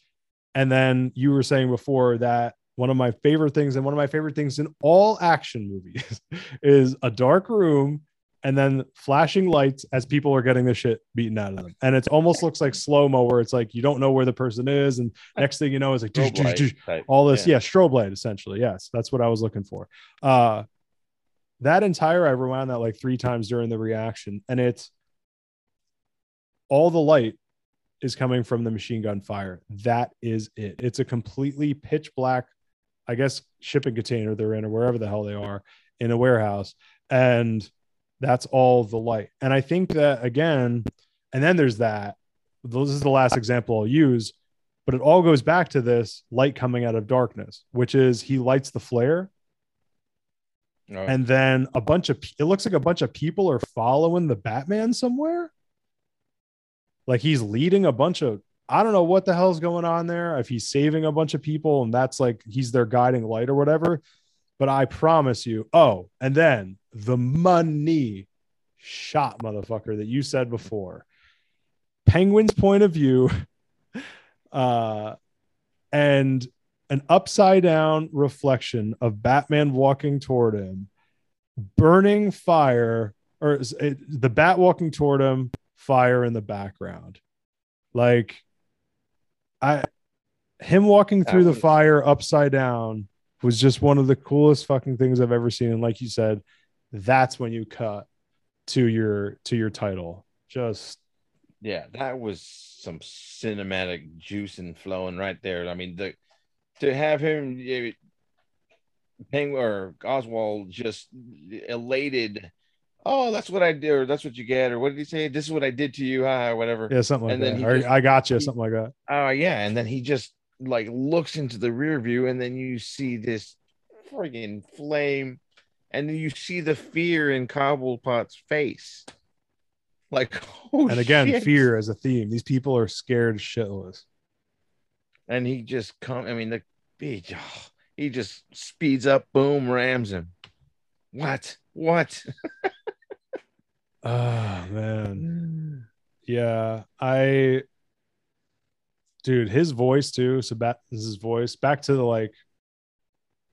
and then you were saying before that one of my favorite things and one of my favorite things in all action movies *laughs* is a dark room and then flashing lights as people are getting the shit beaten out of them and it almost looks like slow mo where it's like you don't know where the person is and next thing you know it's like Strobe light type. all this Yeah. yeah. strobe light essentially yes that's what i was looking for uh that entire i rewound that like three times during the reaction and it's all the light is coming from the machine gun fire that is it it's a completely pitch black i guess shipping container they're in or wherever the hell they are in a warehouse and that's all the light and i think that again and then there's that this is the last example i'll use but it all goes back to this light coming out of darkness, which is he lights the flare, Oh, and then a bunch of it looks like a bunch of people are following the Batman somewhere. Like he's leading a bunch of I don't know what the hell's going on there. If he's saving a bunch of people and that's like he's their guiding light or whatever. But I promise you, oh, and then the money shot motherfucker that you said before. Penguin's point of view *laughs* uh, and an upside down reflection of Batman walking toward him. burning fire or it, the bat walking toward him, fire in the background. Like I him walking through the fire upside down was just one of the coolest fucking things I've ever seen. And like you said, that's when you cut to your to your title. Just Yeah, that was some cinematic juice and flowing right there. I mean, the to have him eh, Penguin or Oswald just elated. Oh, that's what I did, or that's what you get, or what did he say? This is what I did to you, ah, or whatever. yeah, something like And then that. he Or, just- I got you, he- something like that. Oh yeah, and then he just like looks into the rear view, and then you see this friggin' flame, and then you see the fear in Cobblepot's face. Like, oh, and again, shit. fear as a theme. These people are scared shitless. and he just come. I mean, the he, oh, *sighs* he just speeds up, boom, rams him. What? What? Oh *laughs* man. *sighs* Yeah, I dude, his voice too. Sebastian's voice. Back to the like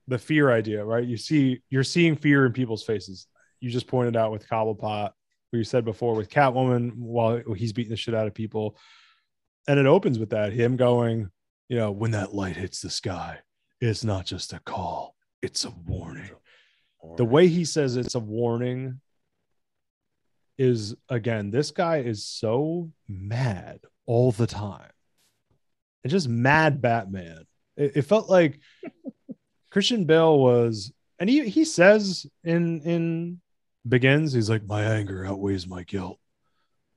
the fear idea, right? You see, you're seeing fear in people's faces. You just pointed out with Cobblepot, where you said before with Catwoman while he's beating the shit out of people. And it opens with that, him going, you know, when that light hits the sky, it's not just a call, it's a warning the way he says it's a warning is again this guy is so mad all the time and just mad batman it, it felt like *laughs* christian bale was and he he says in in begins he's like my anger outweighs my guilt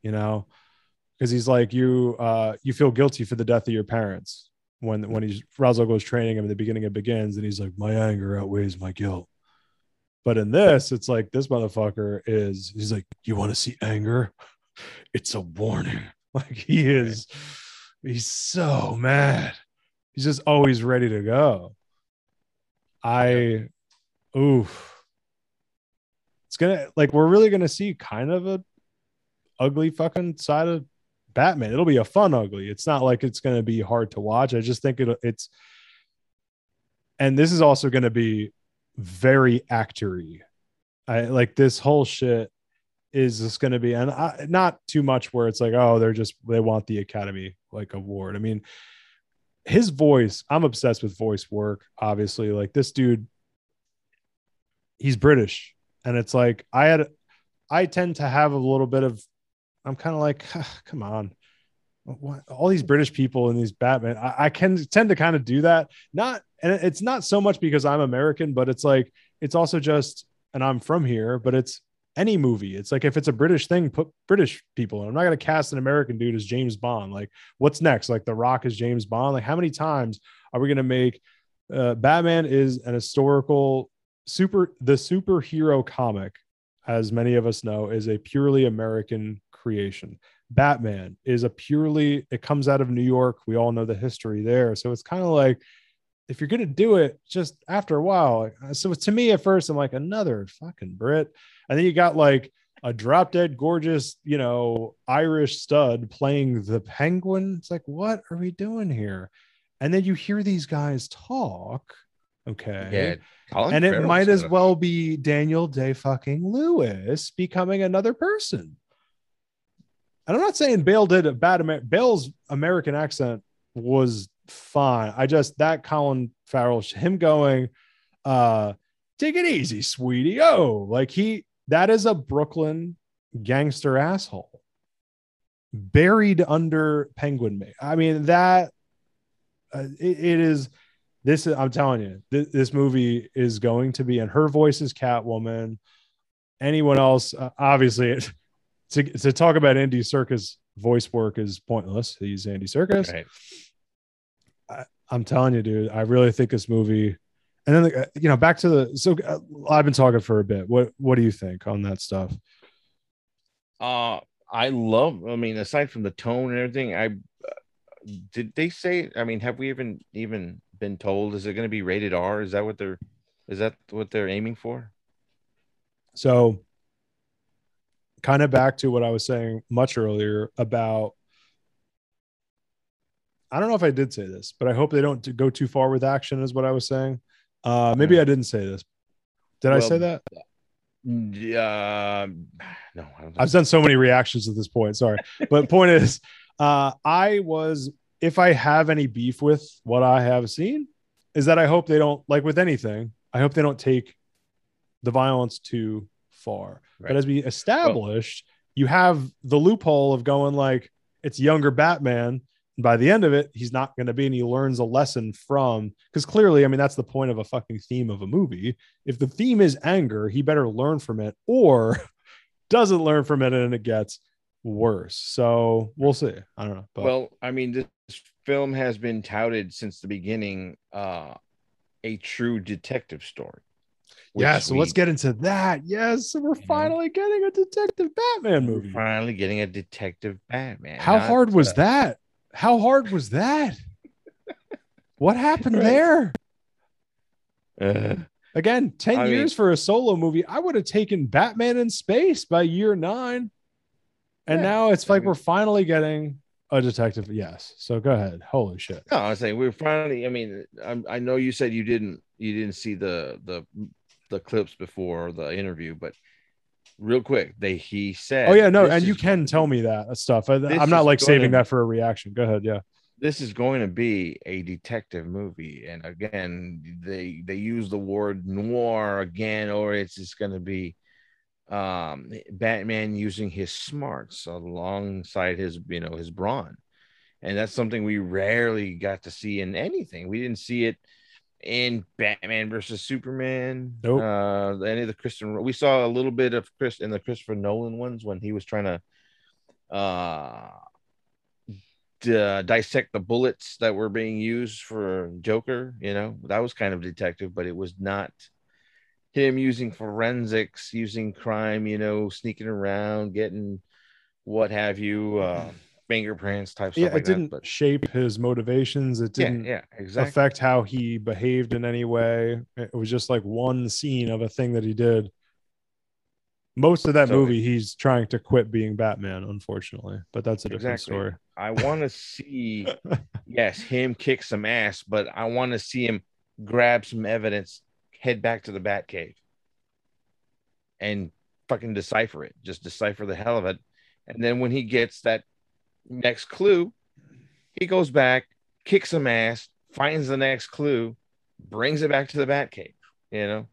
you know because he's like you uh you feel guilty for the death of your parents when when he's Ra's goes training him in the beginning of begins and he's like my anger outweighs my guilt but in this, it's like this motherfucker is he's like, You want to see anger? It's a warning. *laughs* Like he is, he's so mad. He's just always ready to go. I oof. It's gonna like we're really gonna see kind of a ugly fucking side of Batman. It'll be a fun ugly. It's not like it's gonna be hard to watch. I just think it it's and this is also gonna be very actory. I like this whole shit is just going to be and I, not too much where it's like oh they're just they want the academy like award. I mean his voice, I'm obsessed with voice work obviously. Like this dude he's British and it's like I had I tend to have a little bit of I'm kind of like "Ah, *sighs* come on. What, all these British people and these Batman, I, I can tend to kind of do that. Not, and it's not so much because I'm American, but it's like it's also just, and I'm from here, but it's any movie. It's like if it's a British thing, put British people in. I'm not gonna cast an American dude as James Bond. Like, what's next? Like The Rock is James Bond. Like, how many times are we gonna make uh, Batman is an historical super the superhero comic, as many of us know, is a purely American creation. Batman is a purely it comes out of New York. We all know the history there. So it's kind of like if you're gonna do it, just after a while. So to me, at first, I'm like another fucking Brit, and then you got like a drop dead gorgeous, you know, Irish stud playing the penguin. It's like, what are we doing here? And then you hear these guys talk. Okay. Yeah, Colin and it might as well be Daniel Day fucking Lewis becoming another person. And I'm not saying Bale did a bad Amer- Bale's American accent was fine. I just that Colin Farrell, him going, uh, take it easy, sweetie. Oh, like he that is a Brooklyn gangster asshole buried under Penguin. Ma- I mean that uh, it- it is this is i'm telling you th- this movie is going to be and her voice is catwoman anyone else uh, obviously it, *laughs* to, to talk about Andy Serkis voice work is pointless he's Andy Serkis Right. i'm telling you dude i really think this movie and then uh, you know back to the so uh, i've been talking for a bit what what do you think on that stuff Uh, I love. I mean, aside from the tone and everything, I uh, did they say? I mean, have we even even been told? Is it going to be rated R? Is that what they're? Is that what they're aiming for? So, kind of back to what I was saying much earlier about. I don't know if I did say this, but I hope they don't go too far with action, is what I was saying. Uh, maybe I didn't say this. Did I say that? Yeah. *sighs* no, I don't I've done so many reactions at this point. Sorry, *laughs* but point is, uh, I was if I have any beef with what I have seen, is that I hope they don't like with anything. I hope they don't take the violence too far. But as we established, you have the loophole of going like it's younger Batman. By the end of it, he's not going to be, and he learns a lesson from because clearly, I mean, that's the point of a fucking theme of a movie. If the theme is anger, he better learn from it, or *laughs* doesn't learn from it and it gets worse. So we'll see. I don't know. But well, I mean, this film has been touted since the beginning, uh, a true detective story. yeah, so let's get into that. Yes, we're Mhm. finally getting a detective Batman movie. finally getting a detective Batman. How not, hard was uh, that? How hard was that? What happened Right. there? uh, Again, 10 I years mean- for a solo movie. I would have taken Batman in space by year nine. And Yeah, now it's I like mean- we're finally getting a detective. Yes. So go ahead. Holy shit. No, I was saying we're finally. I mean, I, I know you said you didn't you didn't see the the the clips before the interview, but real quick, they he said. Oh, yeah. No. And you can tell me that stuff. I, i'm not like saving gonna- that for a reaction. Go ahead. Yeah. This is going to be a detective movie, and again, they they use the word noir again, or it's just going to be um Batman using his smarts alongside his you know his brawn, and that's something we rarely got to see in anything. We didn't see it in Batman versus Superman. Nope. Uh, any of the Christian, we saw a little bit of Chris in the Christopher Nolan ones when he was trying to uh d- uh, dissect the bullets that were being used for Joker. You know, that was kind of detective, but it was not him using forensics, using crime. You know, sneaking around, getting what have you, uh, fingerprints type stuff. Yeah. like it didn't That. But shape his motivations. It didn't yeah, exactly. affect how he behaved in any way. It was just like one scene of a thing that he did. Most of that So- movie, he's trying to quit being Batman, unfortunately, but that's a different Exactly. story. I want to see, *laughs* yes, him kick some ass, but I want to see him grab some evidence, head back to the Batcave, and fucking decipher it. Just decipher the hell of it. And then when he gets that next clue, he goes back, kicks some ass, finds the next clue, brings it back to the Batcave. You know,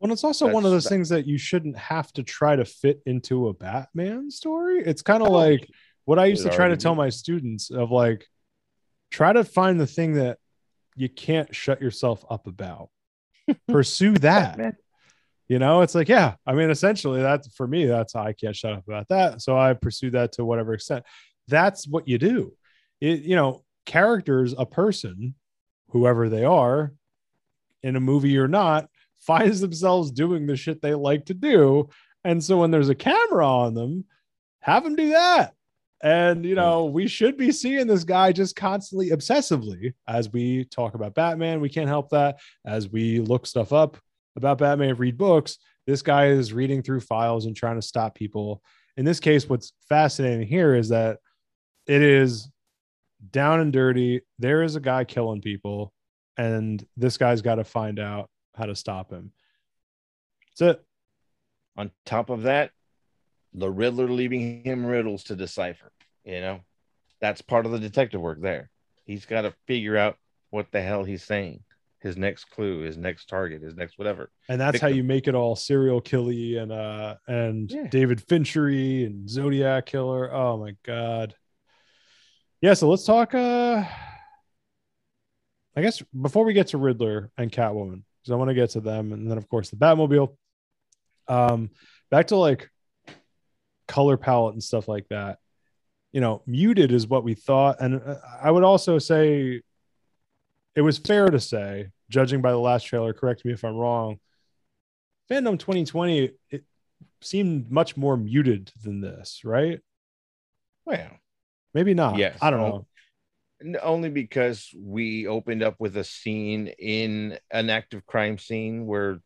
Well, it's also one of those that- things that you shouldn't have to try to fit into a Batman story. It's kind of Oh, like what I used it to try to tell my students of like, try to find the thing that you can't shut yourself up about. *laughs* Pursue that. Batman. You know, it's like, yeah, I mean, essentially, that's for me, that's I can't shut up about that. So I pursue that to whatever extent. That's what you do. It, you know, characters, a person, whoever they are, in a movie or not, *laughs* finds themselves doing the shit they like to do. And so when there's a camera on them, have them do that. And you know, we should be seeing this guy just constantly obsessively as we talk about Batman. We can't help that as we look stuff up about Batman, read books. This guy is reading through files and trying to stop people. In this case, what's fascinating here is that it is down and dirty. There is a guy killing people, and this guy's got to find out how to stop him. That's it. On top of that, the Riddler leaving him riddles to decipher. You know, that's part of the detective work there. He's got to figure out what the hell he's saying, his next clue, his next target, his next whatever. And that's how Victim. you make it all serial killy and uh and Yeah. David Finchery and Zodiac killer. Oh my god. Yeah, so let's talk uh I guess before we get to Riddler and Catwoman, because I want to get to them, and then of course the Batmobile. Um, back to like color palette and stuff like that. You know, muted is what we thought, and uh, I would also say it was fair to say, judging by the last trailer. Correct me if I'm wrong. FanDome 2020 it seemed much more muted than this, right? Well, Maybe not. Yes. I don't Oh, know. only because we opened up with a scene in an active crime scene where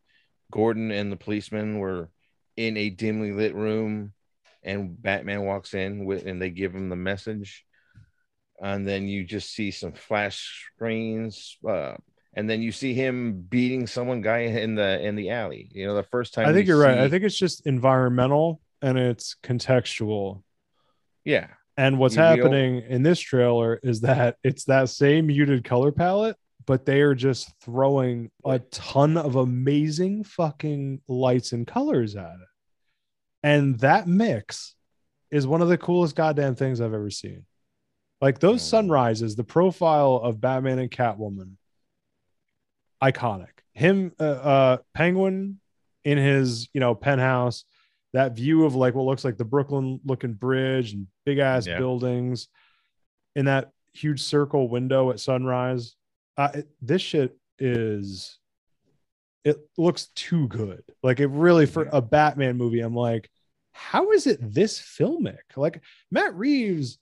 Gordon and the policeman were in a dimly lit room and Batman walks in with and they give him the message and then you just see some flash screens uh and then you see him beating someone guy in the in the alley. You know, the first time I think you you're right. I think it's just environmental and it's contextual. yeah, And what's You- we all- happening in this trailer is that it's that same muted color palette, but they are just throwing a ton of amazing fucking lights and colors at it. And that mix is one of the coolest goddamn things I've ever seen. Like those Mm. sunrises, the profile of Batman and Catwoman, iconic. Him, uh, uh, Penguin in his, you know, penthouse, that view of like what looks like the Brooklyn looking bridge and big ass Yeah. buildings in that huge circle window at sunrise. Uh, it- this shit is, it looks too good. Like it really, for a Batman movie, I'm like, how is it this filmic? Like Matt Reeves,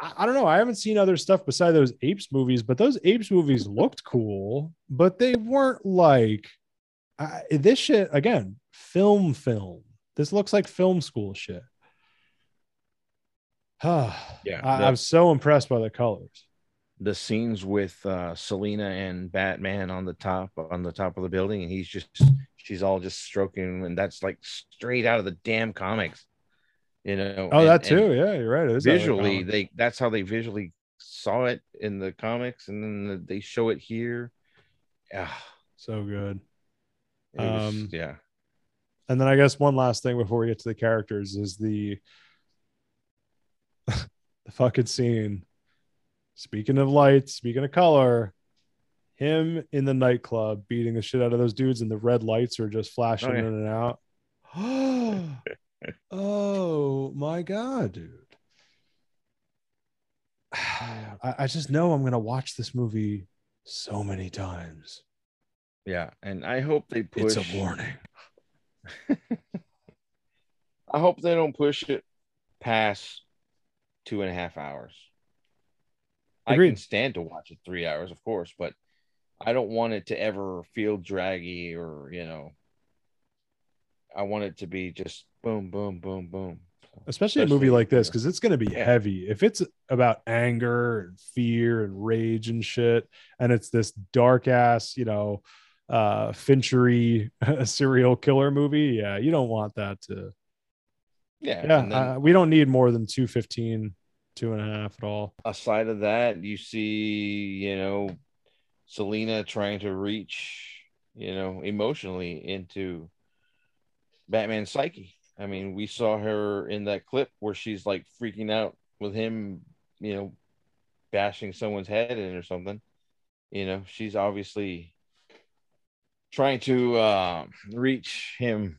I, I don't know. I haven't seen other stuff beside those apes movies, but those apes movies looked cool, but they weren't like I, this shit again. Film, film. This looks like film school shit. *sighs* yeah, Yeah, I, the- I'm so impressed by the colors. the scenes with uh Selina and Batman on the top on the top of the building, and he's just she's all just stroking, and that's like straight out of the damn comics. You know. Oh, and- that too. Yeah, you're right. It is out the Visually, they that's how they visually saw it in the comics, and then they show it here. Yeah. so good. was- Um, yeah. And then I guess one last thing before we get to the characters is the *laughs* the fucking scene. Speaking of lights, speaking of color, him in the nightclub beating the shit out of those dudes, and the red lights are just flashing Oh, yeah. in and out. *gasps* oh my god, dude. *sighs* I, I just know I'm gonna watch this movie so many times. Yeah. And I hope they push It's a warning. *laughs* I hope they don't push it past two and a half hours. I can stand to watch it three hours, of course, but I don't want it to ever feel draggy or you know. I want it to be just boom, boom, boom, boom. especially a movie like this because it's going to be Yeah. heavy if it's about anger and fear and rage and shit and it's this dark ass you know uh finchery *laughs* serial killer movie yeah you don't want that to Yeah. yeah then uh, we don't need more than 215 two and a half at all aside of that, you see, you know, Selina trying to reach, you know, emotionally into Batman's psyche. I mean, we saw her in that clip where she's like freaking out with him, you know, bashing someone's head in or something. You know, she's obviously trying to uh, reach him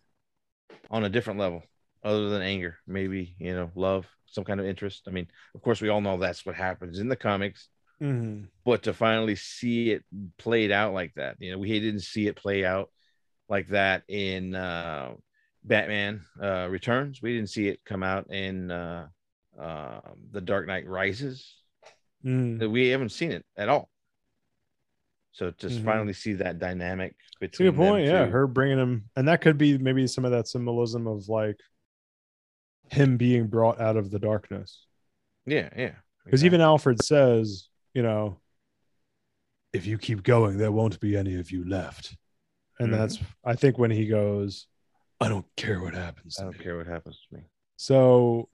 on a different level other than anger, maybe, you know, love, some kind of interest. I mean, of course, we all know that's what happens in the comics, but to finally see it played out like that, you know, we didn't see it play out like that in uh, Batman uh, Returns. We didn't see it come out in uh, uh, The Dark Knight Rises. Mm. We haven't seen it at all. So to Mhm. finally see that dynamic a between good point. them Yeah, her bringing him, and that could be maybe some of that symbolism of like him being brought out of the darkness. yeah, yeah. Because even Alfred says, you know, if you keep going, there won't be any of you left. And Mhm. that's, I think, when he goes, I don't care what happens. I don't me. care what happens to me. So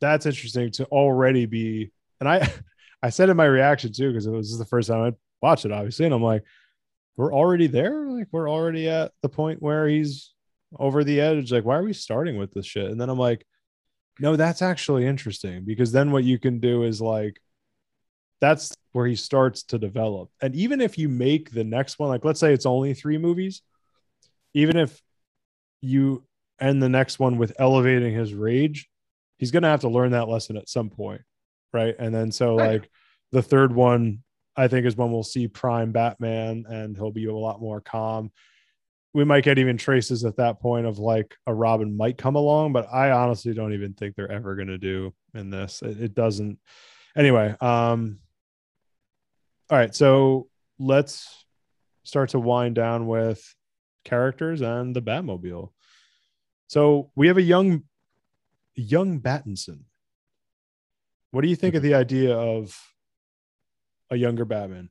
that's interesting to already be. And I, *laughs* I said in my reaction too, because it was the first time I watched it, obviously. And I'm like, we're already there. Like, we're already at the point where he's over the edge. Like, why are we starting with this shit? And then I'm like, no, that's actually interesting because then what you can do is like, that's where he starts to develop. And even if you make the next one, like, let's say it's only three movies, even if you end the next one with elevating his rage, he's going to have to learn that lesson at some point. Right. And then so, Right. like, the third one, I think, is when we'll see Prime Batman and he'll be a lot more calm. We might get even traces at that point of like a Robin might come along, but I honestly don't even think they're ever going to do in this. It, it doesn't. Anyway, um, all right. So let's start to wind down with characters and the Batmobile. So we have a young, young Battinson. What do you think of the idea of a younger Batman?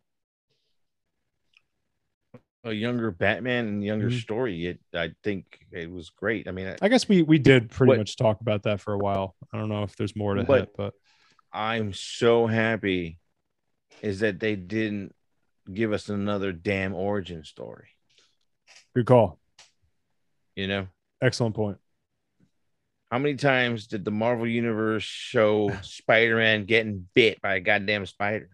A younger Batman and younger Mhm. story, it I think it was great. I mean, I, I guess we we did pretty What- much talk about that for a while. I don't know if there's more to But- hit, but I'm so happy is that they didn't give us another damn origin story. good call. You know, Excellent point. how many times did the Marvel Universe show *sighs* Spider-Man getting bit by a goddamn spider?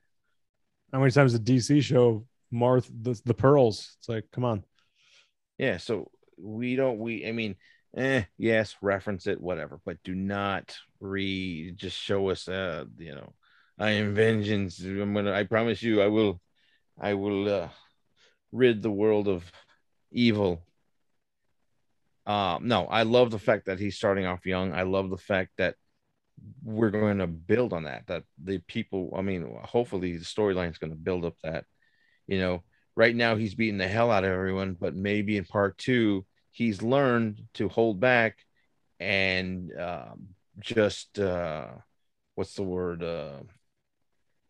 How many times did DC show Marth the, the pearls? It's like, come on. Yeah, so we don't we I mean, eh, yes, reference it, whatever, but do not re just show us uh you know, I am vengeance. I'm gonna I promise you I will I will uh rid the world of evil. Um no, I love the fact that he's starting off young. I love the fact that we're going to build on that. That the people, I mean, hopefully the storyline is going to build up that, you know, right now he's beating the hell out of everyone, but maybe in part two, he's learned to hold back and um, just uh, what's the word? Uh,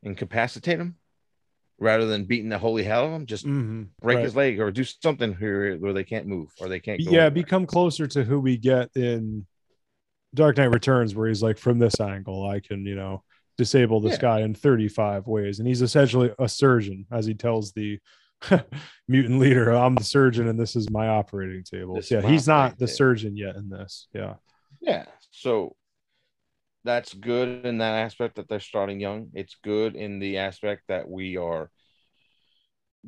incapacitate him rather than beating the holy hell out of him. Just Mhm. break Right. his leg or do something here where they can't move or they can't go. yeah, anywhere. become closer to who we get in Dark Knight Returns, where he's like, from this angle, I can, you know, disable this Yeah. guy in 35 ways. And he's essentially a surgeon, as he tells the *laughs* mutant leader, I'm the surgeon and this is my operating table. This yeah, he's not the table. surgeon yet in this. Yeah. Yeah. So that's good in that aspect that they're starting young. It's good in the aspect that we are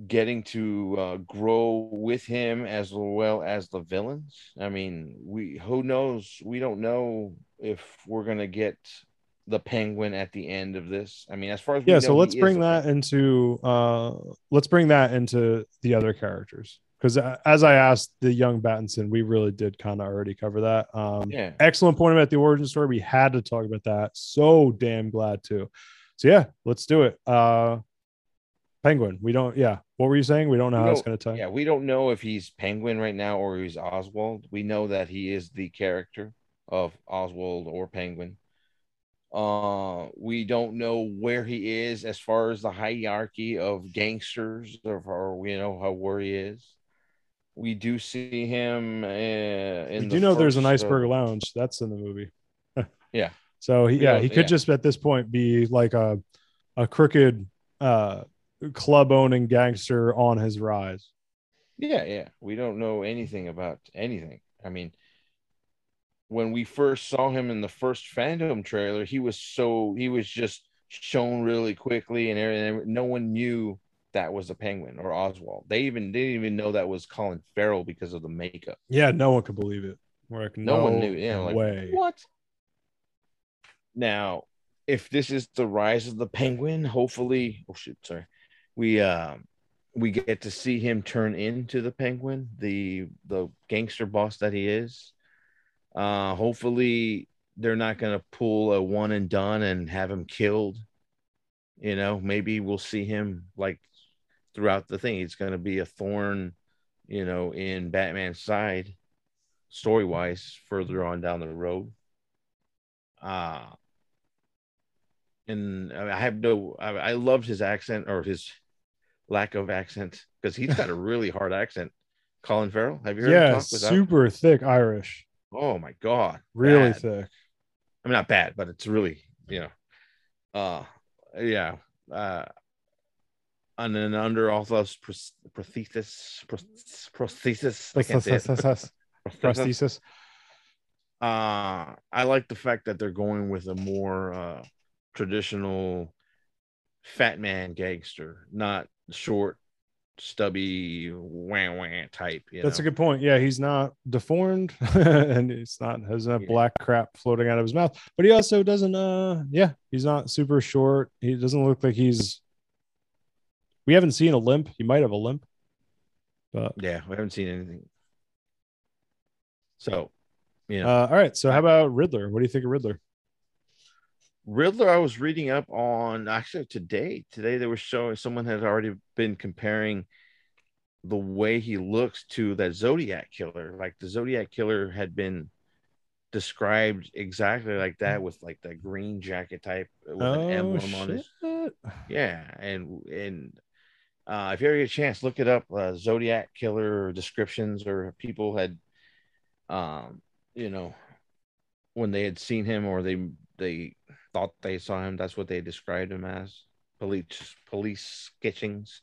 getting to uh, grow with him as well as the villains. I mean, we who knows? We don't know if we're gonna get the penguin at the end of this. I mean, as far as we yeah so let's bring that into uh let's bring that into the other characters. Because as i asked the young battinson we really did kind of already cover that. Um Yeah. excellent point about the origin story. We had to talk about that. So damn glad to. So yeah let's do it. Uh penguin we don't yeah. What were you saying? We don't know We how it's going to tie. Yeah, we don't know if he's Penguin right now or he's Oswald. We know that he is the character of Oswald or Penguin. Uh, we don't know where he is as far as the hierarchy of gangsters or, or you know how where he is. We do see him uh, in we the do know there's an iceberg uh, lounge that's in the movie *laughs* Yeah. so he, yeah he could yeah. just at this point be like a a crooked uh club owning gangster on his rise Yeah, yeah. We don't know anything about anything. I mean, when we first saw him in the first FanDome trailer, he was so he was just shown really quickly, and everything. No one knew that was a penguin or Oswald. They even they didn't even know that was Colin Farrell because of the makeup. Yeah, no one could believe it. Like, No no, one knew. Yeah, like way. what? Now, if this is the rise of the penguin, hopefully, oh shit, sorry, we um we get to see him turn into the penguin, the the gangster boss that he is. Uh, hopefully, they're not gonna pull a one and done and have him killed. You know, maybe we'll see him like throughout the thing. It's gonna be a thorn, you know, in Batman's side story wise further on down the road. Uh and I have no I, I loved his accent or his lack of accent because he's got a *laughs* really hard accent. Colin Farrell, have you heard him Yeah, super thick Irish, Oh my god, really bad. thick. I mean, not bad, but it's really you know, uh, yeah, uh, and then under all those prosthesis, prosthesis, I can't say it. Prosthesis. Prosthesis. *laughs* uh i like the fact that they're going with a more uh traditional fat man gangster not short stubby wah wah type That's know? a good point. Yeah, he's not deformed *laughs* and he's not has a Yeah. black crap floating out of his mouth. But he also doesn't uh yeah, he's not super short. He doesn't look like he's we haven't seen a limp. He might have a limp. But yeah we haven't seen anything so yeah. uh all right. So how about Riddler? What do you think of Riddler? Riddler i was reading up on actually today today they were showing someone had already been comparing the way he looks to that zodiac killer like the zodiac killer had been described exactly like that with like the green jacket type with an emblem on his Oh, yeah and and Uh, if you ever get a chance, look it up. Uh, Zodiac killer descriptions, or people had, um, you know, when they had seen him or they they thought they saw him. That's what they described him as. Police police sketchings.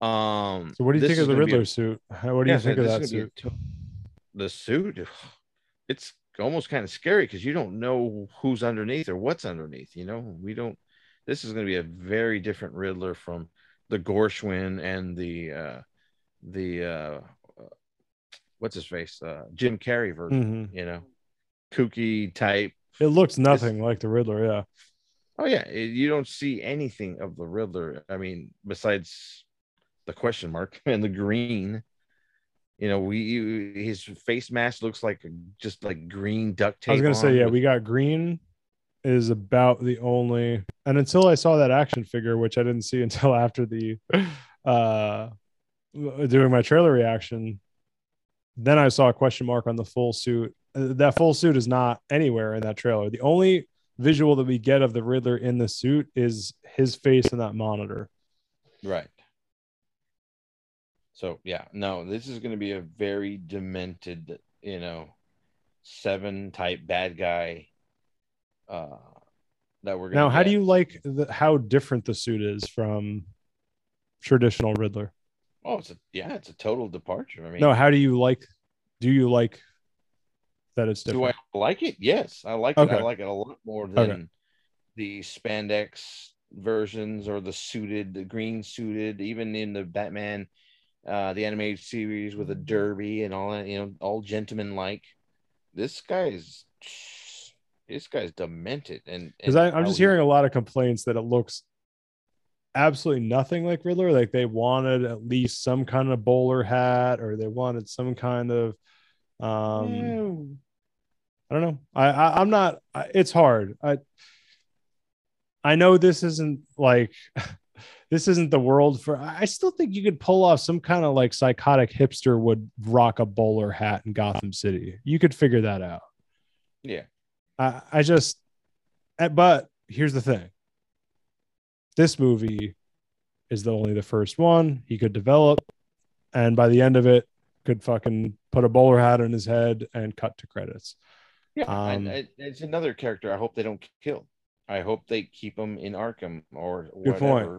Um. So what do you think of the gonna a- Riddler suit? How, what do you think of that is gonna be suit? the suit, *sighs* it's almost kind of scary because you don't know who's underneath or what's underneath. You know, we don't. This is going to be a very different Riddler from the Gorshin and the uh the uh uh, what's his face uh Jim Carrey version. Mhm. You know, kooky type. It looks nothing like the Riddler. Yeah. Oh yeah, it- you don't see anything of the Riddler. I mean, besides the question mark *laughs* and the green. You know, we you, his face mask looks like just like green duct tape. I was gonna say, yeah, with- we got green is about the only and until I saw that action figure, which I didn't see *laughs* until after the uh doing my trailer reaction, then I saw a question mark on the full suit. That full suit is not anywhere in that trailer. The only visual that we get of the Riddler in the suit is his face in that monitor. Right. So yeah, no, this is going to be a very demented, you know, seven type bad guy. Uh, that we're gonna Now, how do you like the, how different the suit is from traditional Riddler? Oh, it's a yeah, it's a total departure. I mean, No, how do you like? Do you like that it's do? I like it? Yes, I like it. I like it a lot more than the spandex versions or the suited, the green suited, even in the Batman, uh, the animated series with a derby and all that. You know, all gentleman like. This guy's this guy's demented, and Because I'm just hearing a lot of complaints that it looks absolutely nothing like Riddler. Like they wanted at least some kind of bowler hat, or they wanted some kind of um Yeah. I don't know. I, I I'm not. I, it's hard. I I know this isn't like *laughs* this isn't the world for. I I still think you could pull off some kind of like psychotic hipster would rock a bowler hat in Gotham City. You could figure that out. yeah. I, I just, eh, but here's the thing. This movie is the only the first one he could develop, and by the end of it, could fucking put a bowler hat on his head and cut to credits. Yeah, Um, and it, it's another character. I hope they don't kill. I hope they keep him in Arkham or Good point.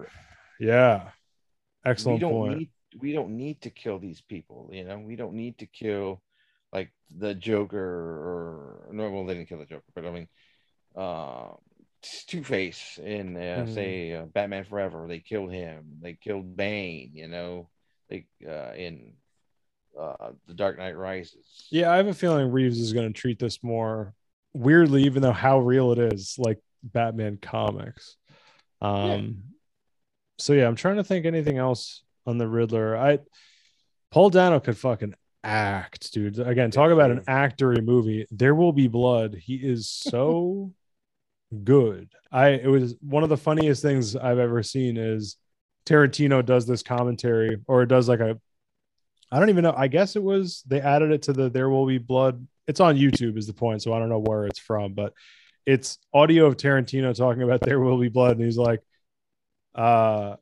Yeah, We excellent don't point. need we don't need to kill these people. You know, we don't need to kill like the Joker or no, well, they didn't kill the Joker, but I mean, uh, Two Face in uh, Mhm. say uh, Batman Forever. They killed him. They killed Bane. You know, they uh, in uh, the Dark Knight Rises. Yeah, I have a feeling Reeves is going to treat this more weirdly, even though how real it is, like Batman comics. Um, so yeah, I'm trying to think anything else on the Riddler. I Paul Dano could fucking act, dude. Again, talk about an actory movie. There will be blood. He is so *laughs* good. I it was one of the funniest things I've ever seen is Tarantino does this commentary or it does like a I don't even know. I guess it was they added it to the There Will Be Blood. It's on YouTube is the point, so I don't know where it's from, but it's audio of Tarantino talking about There Will Be Blood, and he's like, uh,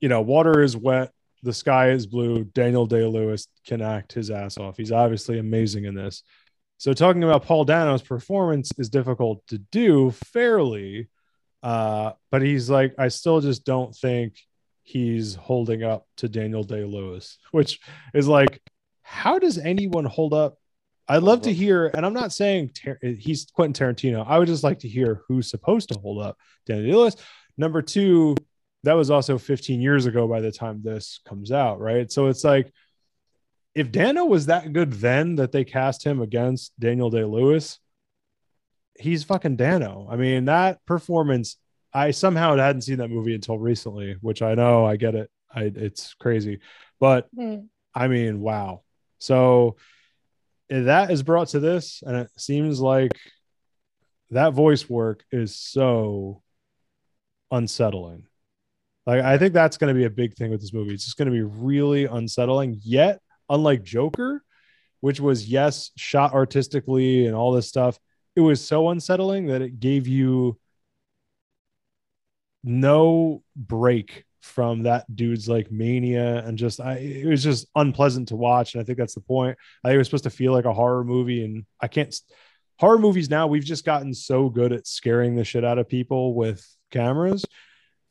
you know, water is wet, the sky is blue. Daniel Day Lewis can act his ass off. He's obviously amazing in this. So talking about Paul Dano's performance is difficult to do fairly, uh, but he's like, I still just don't think he's holding up to Daniel Day Lewis, which is like, how does anyone hold up? I'd love to hear, and I'm not saying Tar- he's Quentin Tarantino. I would just like to hear who's supposed to hold up Daniel Day Lewis. Number two, that was also 15 years ago by the time this comes out, right? So it's like, if Dano was that good then that they cast him against Daniel Day Lewis, he's fucking Dano. I mean, that performance, I somehow hadn't seen that movie until recently, which I know I get it. I it's crazy. But hmm. I mean, wow. So that is brought to this, and it seems like that voice work is so unsettling. Like I think that's going to be a big thing with this movie. It's just going to be really unsettling. Yet, unlike Joker, which was yes shot artistically and all this stuff, it was so unsettling that it gave you no break from that dude's like mania and just I it was just unpleasant to watch. And I think that's the point. I think it was supposed to feel like a horror movie, and I can't horror movies now, we've just gotten so good at scaring the shit out of people with cameras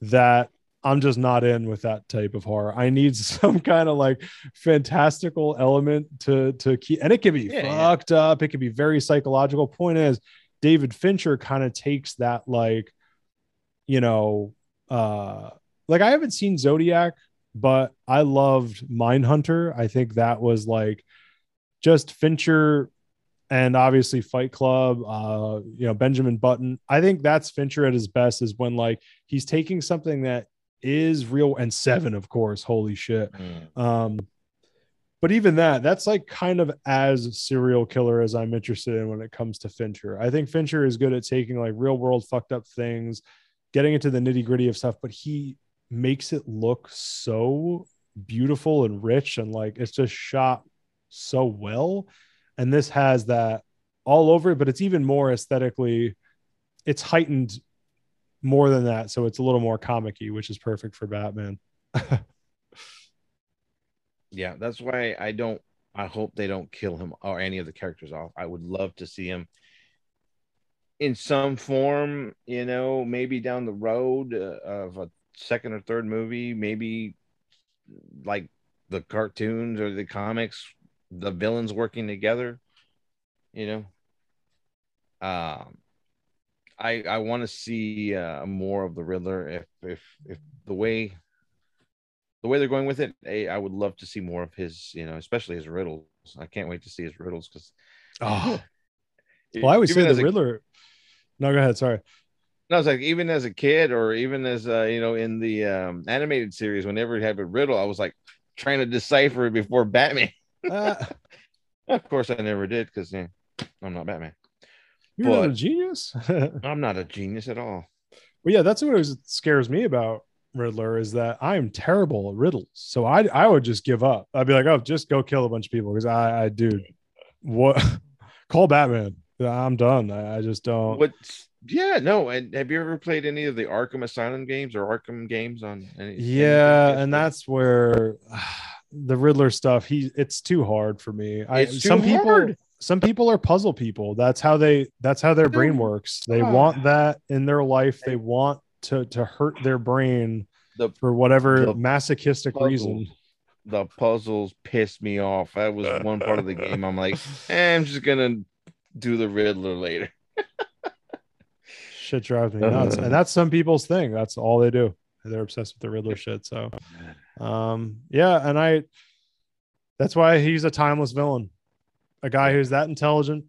that I'm just not in with that type of horror. I need *laughs* some kind of like fantastical element to to keep, and it can be Yeah, fucked up. It can be very psychological. Point is, David Fincher kind of takes that like, you know, uh, like I haven't seen Zodiac, but I loved Mindhunter. I think that was like just Fincher and obviously Fight Club, uh, you know, Benjamin Button. I think that's Fincher at his best is when like he's taking something that is real and seven, of course. Holy shit. Mm. Um, but even that, that's like kind of as serial killer as I'm interested in when it comes to Fincher. I think Fincher is good at taking like real world fucked up things, getting into the nitty gritty of stuff, but he makes it look so beautiful and rich and like it's just shot so well. And this has that all over it, but it's even more aesthetically, it's heightened more than that. So it's a little more comic which is perfect for Batman. *laughs* Yeah, that's why I don't. I hope they don't kill him or any of the characters off. I would love to see him in some form. You know, maybe down the road uh, of a second or third movie, maybe like the cartoons or the comics, the villains working together. You know, um, I I want to see uh, more of the Riddler. If if if the way the way they're going with it, I, I would love to see more of his, you know, especially his riddles. I can't wait to see his riddles because. Oh, *sighs* well, I always say the Riddler. No, go ahead. Sorry. No, it's like even as a kid, or even as uh, you know, in the um, animated series, whenever you have a riddle, I was like trying to decipher it before Batman. Uh, *laughs* of course, I never did because yeah, I'm not Batman. you're not a genius. *laughs* I'm not a genius at all. Well, yeah, that's what scares me about Riddler is that I am terrible at riddles. So I I would just give up. I'd be like, oh, just go kill a bunch of people because I I dude, what? *laughs* Call Batman. I'm done. I, I just don't. What? Yeah, no. And have you ever played any of the Arkham Asylum games or Arkham games on? Any, Yeah, anything? and that's where *sighs* the Riddler stuff. He it's too hard for me. I some people some people are puzzle people. That's how they that's how their brain works. They Ah. want that in their life. They want to to hurt their brain the for whatever The masochistic puzzles. reason. the puzzles pissed me off. That was *laughs* one part of the game. I'm like, eh, I'm just gonna do the Riddler later. Shit drives me nuts. And that's some people's thing. That's all they do. They're obsessed with the Riddler shit. So um yeah, and I that's why he's a timeless villain. A guy who's that intelligent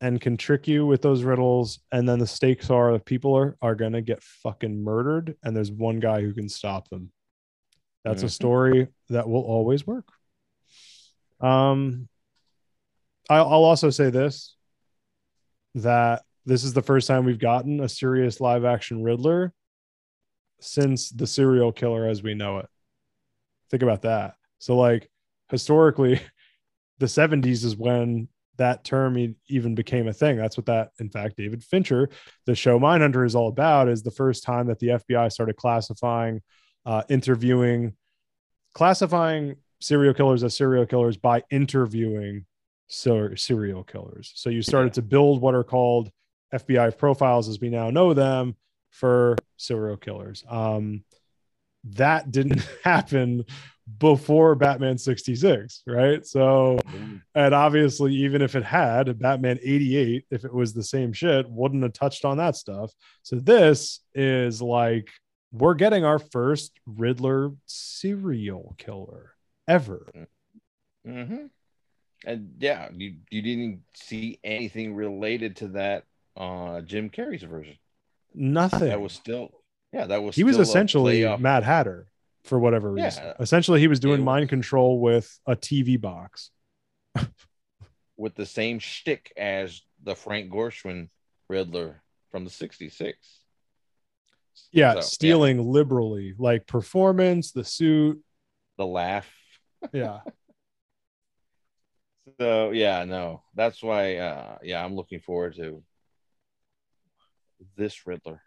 and can trick you with those riddles. And then the stakes are that people are, are gonna get fucking murdered, and there's one guy who can stop them. That's a Mhm. story that will always work. Um I'll, I'll also say this that this is the first time we've gotten a serious live action Riddler since the serial killer as we know it. Think about that. So, like, historically, *laughs* the 70s is when that term even became a thing. That's what that, in fact, David Fincher, the show Mindhunter is all about, is the first time that the FBI started classifying, uh, interviewing, classifying serial killers as serial killers by interviewing so serial killers. So you started to build what are called FBI profiles as we now know them for serial killers. Um, that didn't *laughs* happen before Batman 66, right? So, and obviously, even if it had Batman 88, if it was the same shit, wouldn't have touched on that stuff. So, this is like we're getting our first Riddler serial killer ever. Mm-hmm. And yeah, you you didn't see anything related to that uh Jim Carrey's version. Nothing. That was still yeah, that was he was essentially Mad Hatter for whatever reason. Yeah. Essentially, he was doing mind was- control with a TV box. *laughs* with the same shtick as the Frank Gorshin Riddler from the 66. Yeah, So, stealing liberally, like performance, the suit. the laugh. Yeah. *laughs* So yeah, no, that's why. Uh, yeah, I'm looking forward to this Riddler.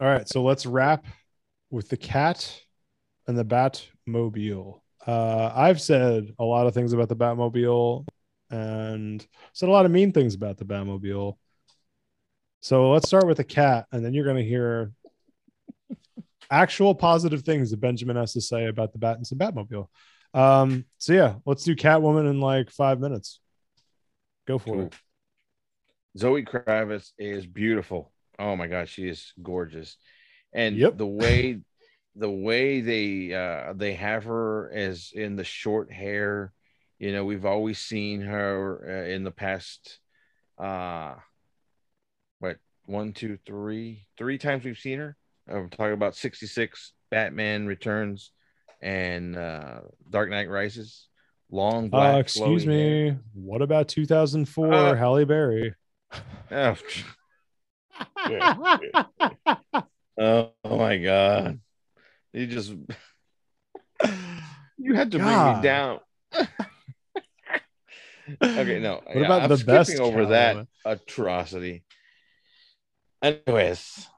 All right. So let's wrap with the cat and the Batmobile. Uh, I've said a lot of things about the Batmobile and said a lot of mean things about the Batmobile. So let's start with the cat, and then you're going to hear actual positive things that Benjamin has to say about the Bat and some Batmobile. Um, so yeah, let's do Catwoman in like five minutes. Go for Cool. it. Zoe Kravitz is beautiful. Oh my god, she is gorgeous. And Yep. the way *laughs* the way they uh they have her as in the short hair, you know, we've always seen her uh, in the past uh what one, two, three, three times we've seen her. I'm talking about 66 Batman Returns and uh Dark Knight Rises. Long black Uh, excuse flowing hair. me. What about 2004 Uh, Halle Berry? Oh, *laughs* *laughs* Oh my god. You just *laughs* you had to bring me down. okay, no. What yeah, about I'm the skipping best over that atrocity? Anyways,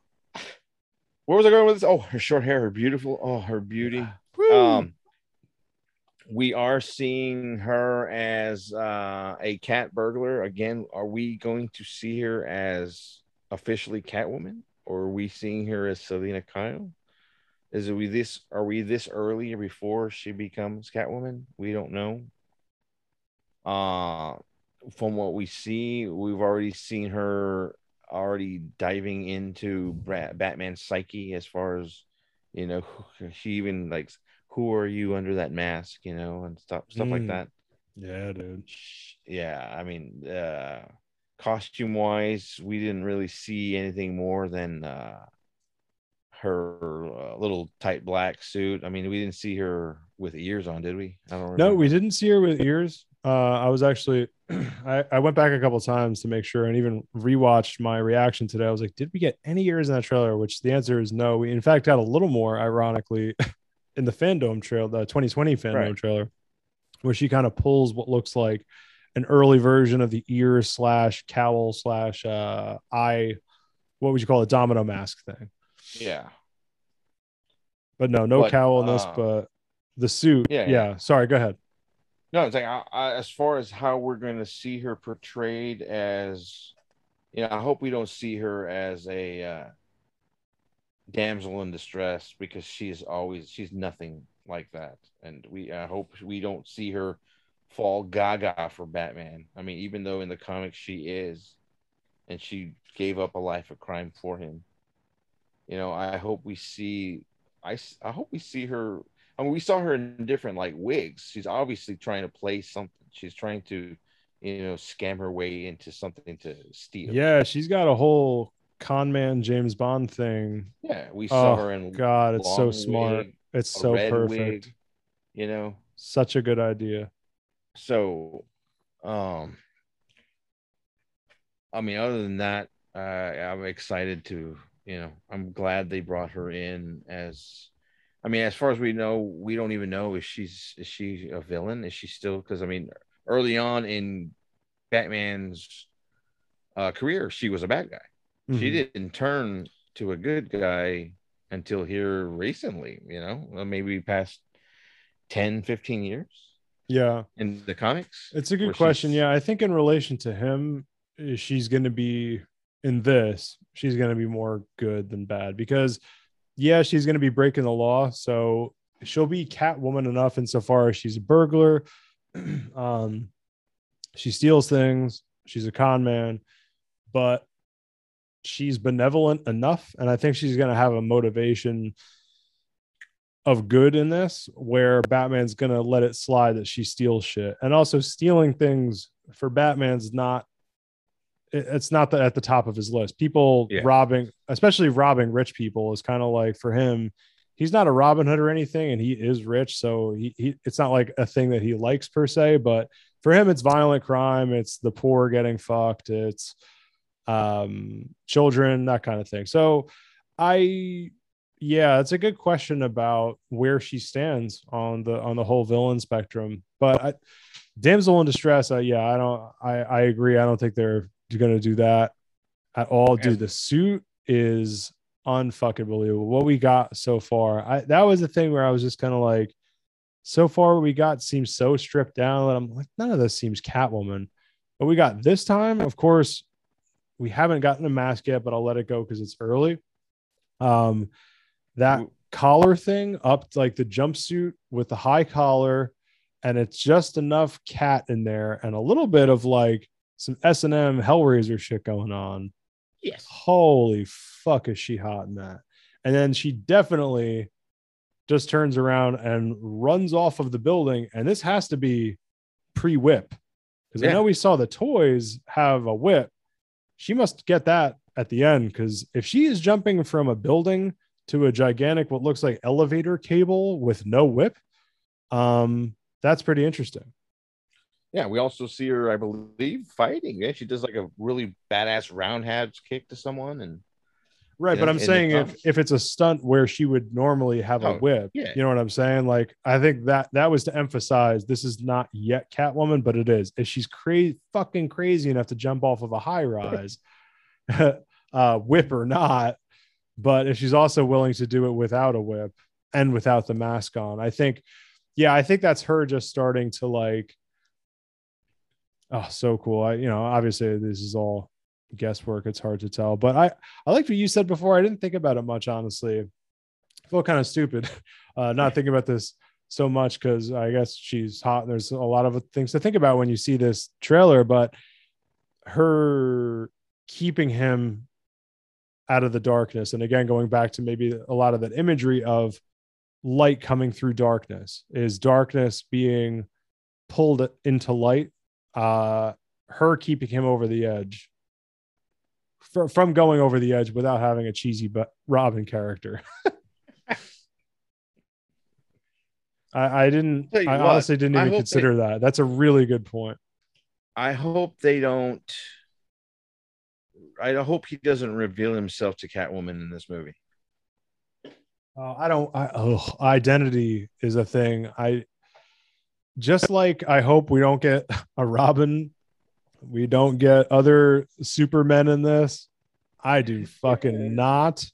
where was I going with this? Oh, her short hair, her beautiful, oh, her beauty. Um, we are seeing her as uh, a cat burglar again. Are we going to see her as officially Catwoman, or are we seeing her as Selina Kyle? Is we this? Are we this early before she becomes Catwoman? We don't know. Uh from what we see, we've already seen her already diving into Batman's psyche as far as you know. She even like who are you under that mask, you know, and stuff stuff like Mm. that. yeah, dude. Yeah, I mean, uh costume wise, we didn't really see anything more than uh her uh, little tight black suit. I mean, we didn't see her with ears on, did we? I don't remember. No, we didn't see her with ears. Uh, I was actually, *clears throat* I, I went back a couple times to make sure and even rewatched my reaction today. I was like, did we get any ears in that trailer? Which the answer is no. We, in fact, got a little more, ironically, *laughs* in the FanDome trail, the 2020 FanDome Right. trailer, where she kind of pulls what looks like an early version of the ear slash cowl slash uh, eye, what would you call it, domino mask thing. Yeah. But no, no But, cowl in this, uh, but the suit. yeah, Yeah. yeah. Sorry, go ahead. No, it's like I, I, as far as how we're going to see her portrayed as, you know, I hope we don't see her as a uh, damsel in distress because she's always she's nothing like that, and we I hope we don't see her fall gaga for Batman. I mean, even though in the comics she is, and she gave up a life of crime for him. You know, I hope we see. i i hope we see her I mean, we saw her in different like wigs. She's obviously trying to play something. She's trying to, you know, scam her way into something to steal. Yeah, she's got a whole con man James Bond thing. yeah. We saw Oh, her in God, it's so smart. wig, It's so perfect. wig, you know. Such a good idea. So, um, I mean, other than that, uh, I'm excited to, you know, I'm glad they brought her in as. I mean, as far as we know, we don't even know if she's is she a villain? Is she still? Because I mean, early on in Batman's uh, career, she was a bad guy. She Mhm. didn't turn to a good guy until here recently. You know, uh, maybe past 10, 15 years Yeah, in the comics. it's a good question. she's- Yeah, I think in relation to him, eh, she's going to be in this. She's going to be more good than bad because, yeah, she's going to be breaking the law. So she'll be Catwoman enough insofar as she's a burglar. *clears throat* um, she steals things. She's a con man, but she's benevolent enough, and I think she's going to have a motivation of good in this where Batman's going to let it slide that she steals shit. And also stealing things for Batman's not it's not that at the top of his list. People Yeah. robbing, especially robbing rich people is kind of like for him he's not a Robin Hood or anything and he is rich so he, he it's not like a thing that he likes per se, but for him it's violent crime, it's the poor getting fucked, it's um children, that kind of thing. So I yeah, it's a good question about where she stands on the on the whole villain spectrum. But I, damsel in distress, uh, yeah, I don't, I I agree. I don't think they're going to do that at all. Dude, the suit is unfucking believable. What we got so far, I that was the thing where I was just kind of like, so far what we got seems so stripped down that I'm like, none of this seems Catwoman. But we got this time, of course, we haven't gotten a mask yet, but I'll let it go because it's early. Um, that Ooh. collar thing up like the jumpsuit with the high collar, and it's just enough cat in there and a little bit of like some S and M Hellraiser shit going on. Yes. Holy fuck, is she hot in that? And then she definitely just turns around and runs off of the building. And this has to be pre whip because I know we saw the toys have a whip. She must get that at the end because if she is jumping from a building to a gigantic, what looks like elevator cable with no whip, um, that's pretty interesting. Yeah, we also see her, I believe, fighting. Yeah, she does like a really badass roundhouse kick to someone, and Right, but I'm saying if if it's a stunt where she would normally have a Oh, whip, yeah. you know what I'm saying? Like I think that that was to emphasize this is not yet Catwoman, but it is. If she's crazy, fucking crazy enough to jump off of a high rise, *laughs* uh, whip or not, but if she's also willing to do it without a whip and without the mask on, I think, yeah, I think that's her just starting to like. Oh, so cool! I, you know, obviously this is all guesswork. It's hard to tell, but I I liked what you said before. I didn't think about it much, honestly. I feel kind of stupid *laughs* uh, not thinking about this so much because I guess she's hot and there's a lot of things to think about when you see this trailer. But her keeping him out of the darkness, and again, going back to maybe a lot of that imagery of light coming through darkness, is darkness being pulled into light. Uh, her keeping him over the edge fr- from going over the edge without having a cheesy but Robin character. *laughs* I, I didn't. I what, honestly didn't even consider that. That's a really good point. I hope they don't. I hope he doesn't reveal himself to Catwoman in this movie. Uh, I don't. I, oh, identity is a thing. I just like. I hope we don't get *laughs* a Robin. We don't get other Supermen in this. I do *laughs* fucking not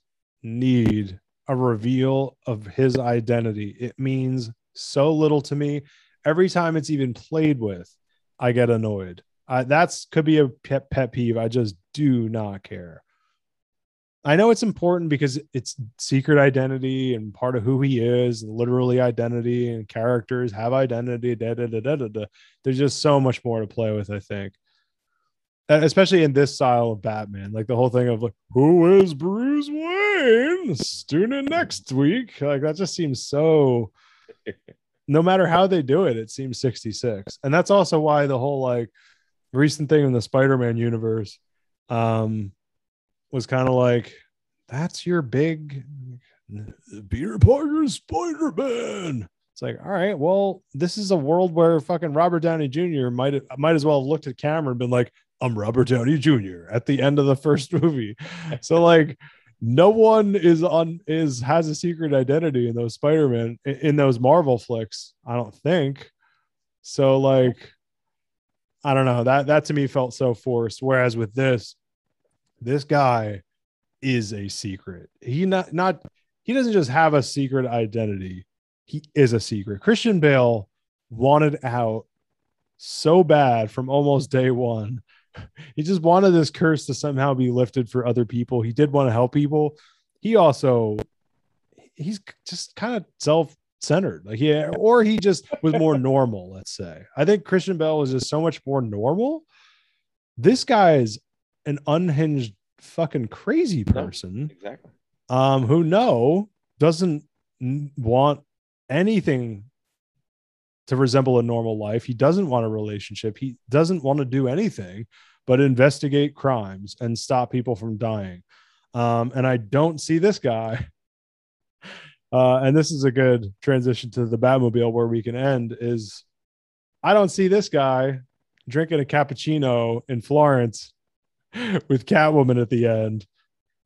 need a reveal of his identity. It means so little to me. Every time it's even played with, I get annoyed. I, that's could be a pet, pet peeve. I just do not care. I know it's important because it's secret identity and part of who he is, and literally identity and characters have identity. Da, da, da, da, da, da. There's just so much more to play with, I think. Uh, Especially in this style of Batman, like the whole thing of like, who is Bruce Wayne? Tune in next week. Like that just seems so. no matter how they do it, it seems 66, and that's also why the whole like recent thing in the Spider-Man universe, um, was kind of like, that's your big Peter Parker Spider Man. It's like, all right, well, this is a world where fucking Robert Downey Jr. might might as well have looked at camera and been like, I'm Robert Downey Jr. at the end of the first *laughs* movie. So like, no one is on is has a secret identity in those Spider-Man in, those Marvel flicks. I don't think. So like, I don't know that that to me felt so forced. Whereas with this, this guy is a secret. He not not he doesn't just have a secret identity. He is a secret. Christian Bale wanted out so bad from almost day one. *laughs* He just wanted this curse to somehow be lifted for other people. He did want to help people. He also he's just kind of self-centered. Like yeah, or he just was more *laughs* normal, let's say. I think Christian Bale was just so much more normal. This guy is an unhinged fucking crazy No. person Exactly. um, who no doesn't want anything to resemble a normal life. He doesn't want a relationship. He doesn't want to do anything but investigate crimes and stop people from dying. Um, and I don't see this guy. *laughs* Uh, and this is a good transition to the Batmobile where we can end. Is I don't see this guy drinking a cappuccino in Florence *laughs* with Catwoman at the end,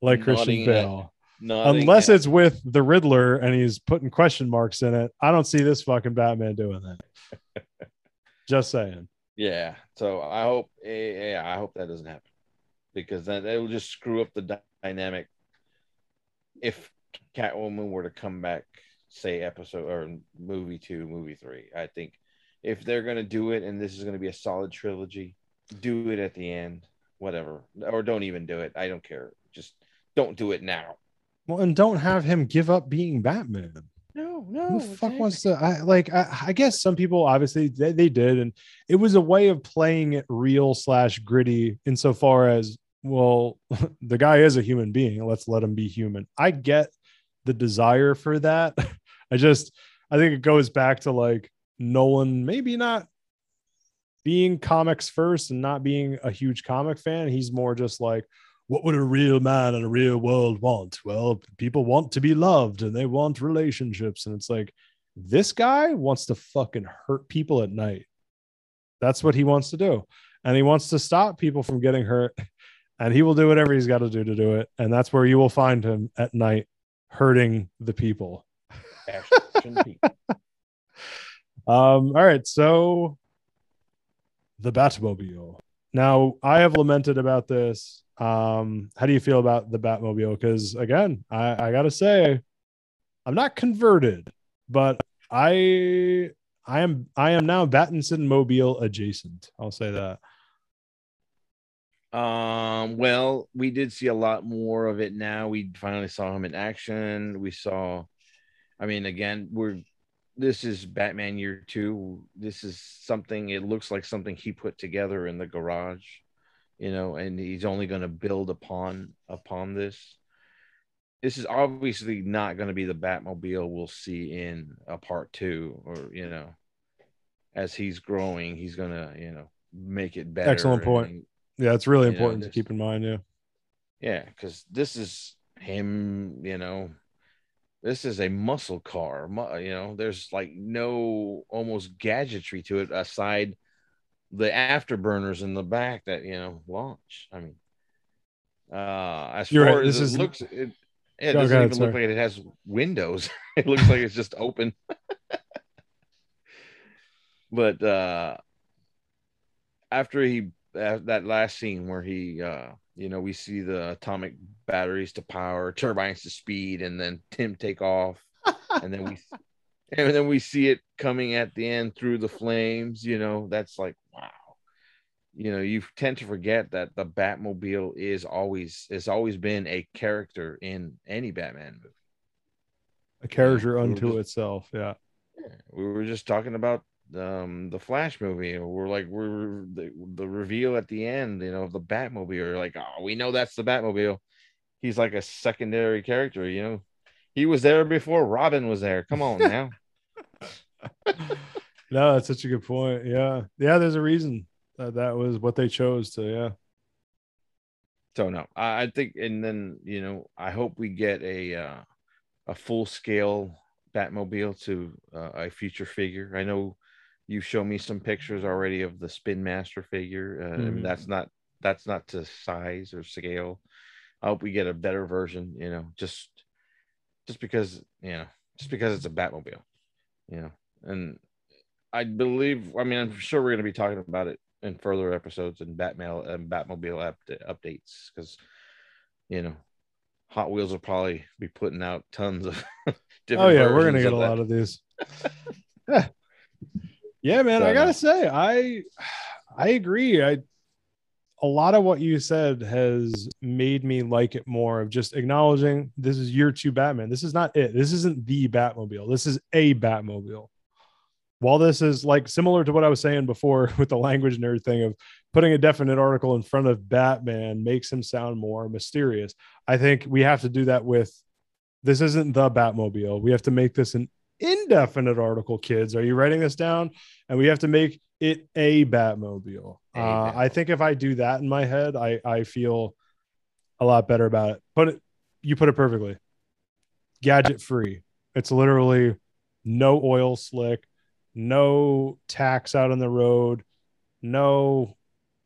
like Christian Nodding at- Bale Unless it's with the Riddler and he's putting question marks in it. I don't see this fucking Batman doing that. *laughs* Just saying. yeah. So I hope, eh, yeah, I hope that doesn't happen because then it will just screw up the dynamic if Catwoman were to come back, say episode or movie two, movie three. I think if they're gonna do it, and this is gonna be a solid trilogy, do it at the end, whatever, or don't even do it. I don't care. Just don't do it now. Well, and don't have him give up being Batman. No, no. Who the fuck wants to? I like. I, I guess some people obviously they, they did, and it was a way of playing it real slash gritty insofar as well, *laughs* the guy is a human being. Let's let him be human. I get the desire for that. *laughs* I just, I think it goes back to like Nolan maybe not being comics first and not being a huge comic fan. He's more just like, what would a real man in a real world want? Well, people want to be loved and they want relationships. And it's like, this guy wants to fucking hurt people at night. That's what he wants to do. And he wants to stop people from getting hurt. And he will do whatever he's got to do to do it. And that's where you will find him at night hurting the people. *laughs* um, all right. So the Batmobile. Now, I have lamented about this. Um, how do you feel about the Batmobile? Because again, I, I gotta say, I'm not converted, but I I am I am now Battinson Mobile adjacent. I'll say that. Um, well, we did see a lot more of it now. We finally saw him in action. We saw, I mean, again, we're this is Batman year two. This is something, it looks like something he put together in the garage, you know, and he's only going to build upon upon this. This is obviously not going to be the Batmobile we'll see in a part two, or you know, as he's growing, he's gonna, you know, make it better. Excellent point. and- Yeah, it's really You know, important to keep in mind. Yeah. yeah, because this is him, you know. This is a muscle car, you know. There's like no almost gadgetry to it aside the afterburners in the back that you know launch. I mean, uh, as You're far right, as this it is- looks, it, yeah, it Go doesn't ahead, even look like it has windows. *laughs* it looks like it's just open. *laughs* but uh after he uh, that last scene where he uh you know we see the atomic batteries to power turbines to speed and then tim take off and then we *laughs* and then we see it coming at the end through the flames you know that's like wow you know you tend to forget that the batmobile is always has always been a character in any batman movie A character we unto just- itself. Yeah. we were just talking about um the flash movie we're like we're the, the reveal at the end you know of the batmobile you're like oh we know that's the batmobile he's like a secondary character you know he was there before robin was there come on now *laughs* no, that's such a good point. Yeah. Yeah. There's a reason that that was what they chose to. Yeah. so no I, I think and then you know i hope we get a uh a full scale batmobile to uh, a future figure i know you've shown me some pictures already of the spin master figure uh, and Mhm. that's not that's not to size or scale i hope we get a better version you know just just because you know just because it's a batmobile you know and i believe i mean i'm sure we're going to be talking about it in further episodes and batmail and um, batmobile up- updates because you know hot wheels will probably be putting out tons of *laughs* different Oh yeah, we're gonna get a that. lot of these. yeah. *laughs* yeah, man. I gotta say, I I agree. I a lot of what you said has made me like it more of just acknowledging this is year two Batman. This is not it. This isn't the Batmobile. This is a Batmobile. While this is like similar to what I was saying before *laughs* with the language nerd thing of putting a definite article in front of Batman makes him sound more mysterious. I think we have to do that with this isn't the Batmobile. We have to make this an indefinite article, kids. Are you writing this down? And we have to make it a Batmobile. A Uh, I think if I do that in my head, I I feel a lot better about it. Put it, you put it perfectly. Gadget free. It's literally no oil slick, no tacks out on the road, no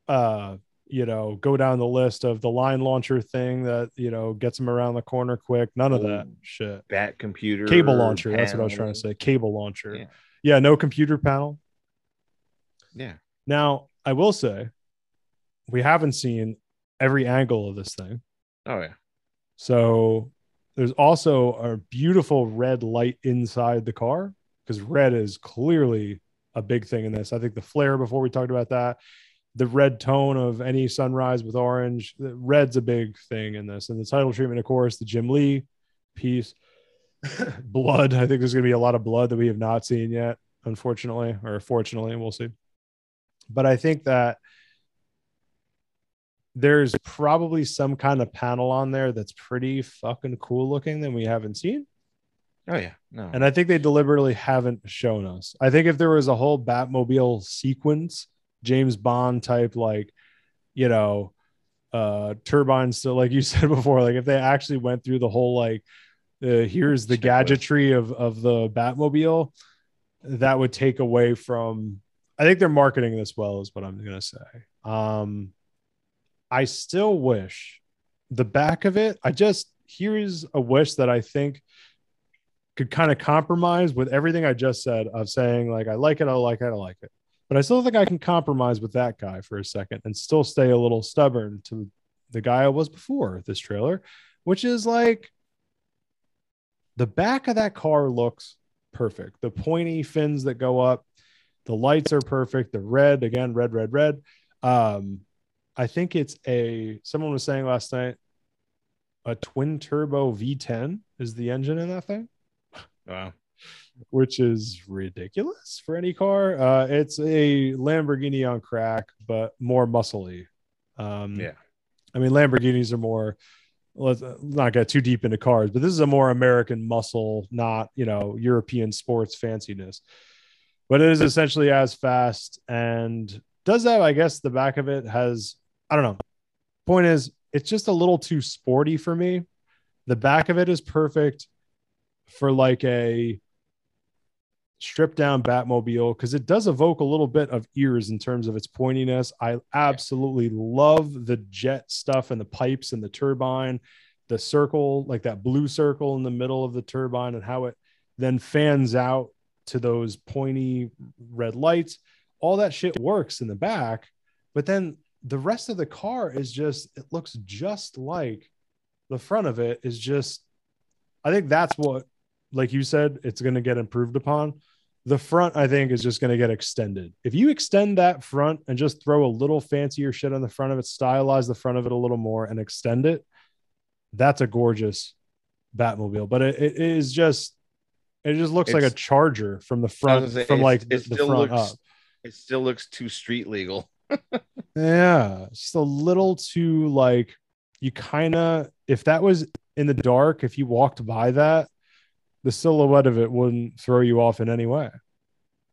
uh you know go down the list of the line launcher thing that you know gets them around the corner quick. None of that shit. Bat computer cable launcher that's what i was trying to say. Cable launcher. Yeah. yeah no computer panel. Yeah. Now i will say we haven't seen every angle of this thing. Oh yeah. So there's also a beautiful red light inside the car because red is clearly a big thing in this. I think the flare before we talked about that, the red tone of any sunrise with orange, the red's a big thing in this. And the title treatment, of course, the Jim Lee piece, *laughs* blood. I think there's going to be a lot of blood that we have not seen yet, unfortunately, or fortunately, we'll see. But I think that there's probably some kind of panel on there that's pretty fucking cool looking that we haven't seen. Oh yeah, no. And I think they deliberately haven't shown us. I think if there was a whole Batmobile sequence, James Bond type, like, you know, uh turbines, so like you *laughs* said before, like if they actually went through the whole like uh, here's the gadgetry of of the Batmobile, that would take away from I think they're marketing this well, is what I'm gonna say. Um I still wish the back of it, I just here's a wish that I think could kind of compromise with everything I just said of saying, like, I like it, I like it, I like it. But I still think I can compromise with that guy for a second and still stay a little stubborn to the guy I was before this trailer, which is like the back of that car looks perfect. The pointy fins that go up, the lights are perfect. The red, again, red, red, red. Um, I think it's a someone was saying last night a twin turbo V10 is the engine in that thing, Wow. which is ridiculous for any car. Uh, it's a Lamborghini on crack, but more muscly. Um, Yeah. I mean, Lamborghinis are more. Let's not get too deep into cars, but this is a more American muscle, not you know European sports fanciness. But it is essentially as fast and does have, I guess, the back of it has. I don't know. Point is, it's just a little too sporty for me. The back of it is perfect for like a stripped down Batmobile because it does evoke a little bit of ears in terms of its pointiness. I absolutely love the jet stuff and the pipes and the turbine, the circle, like that blue circle in the middle of the turbine, and how it then fans out to those pointy red lights. All that shit works in the back, but then the rest of the car is just, it looks just like the front of it is just, I think that's what like you said, it's going to get improved upon. The front, I think, is just going to get extended. If you extend that front and just throw a little fancier shit on the front of it, stylize the front of it a little more and extend it, that's a gorgeous Batmobile. But it, it is just, it just looks like a charger from the front, say, from like it the, front looks up. it still looks too street legal. *laughs* Yeah, just a little too like you kind of if that was in the dark, if you walked by that, the silhouette of it wouldn't throw you off in any way.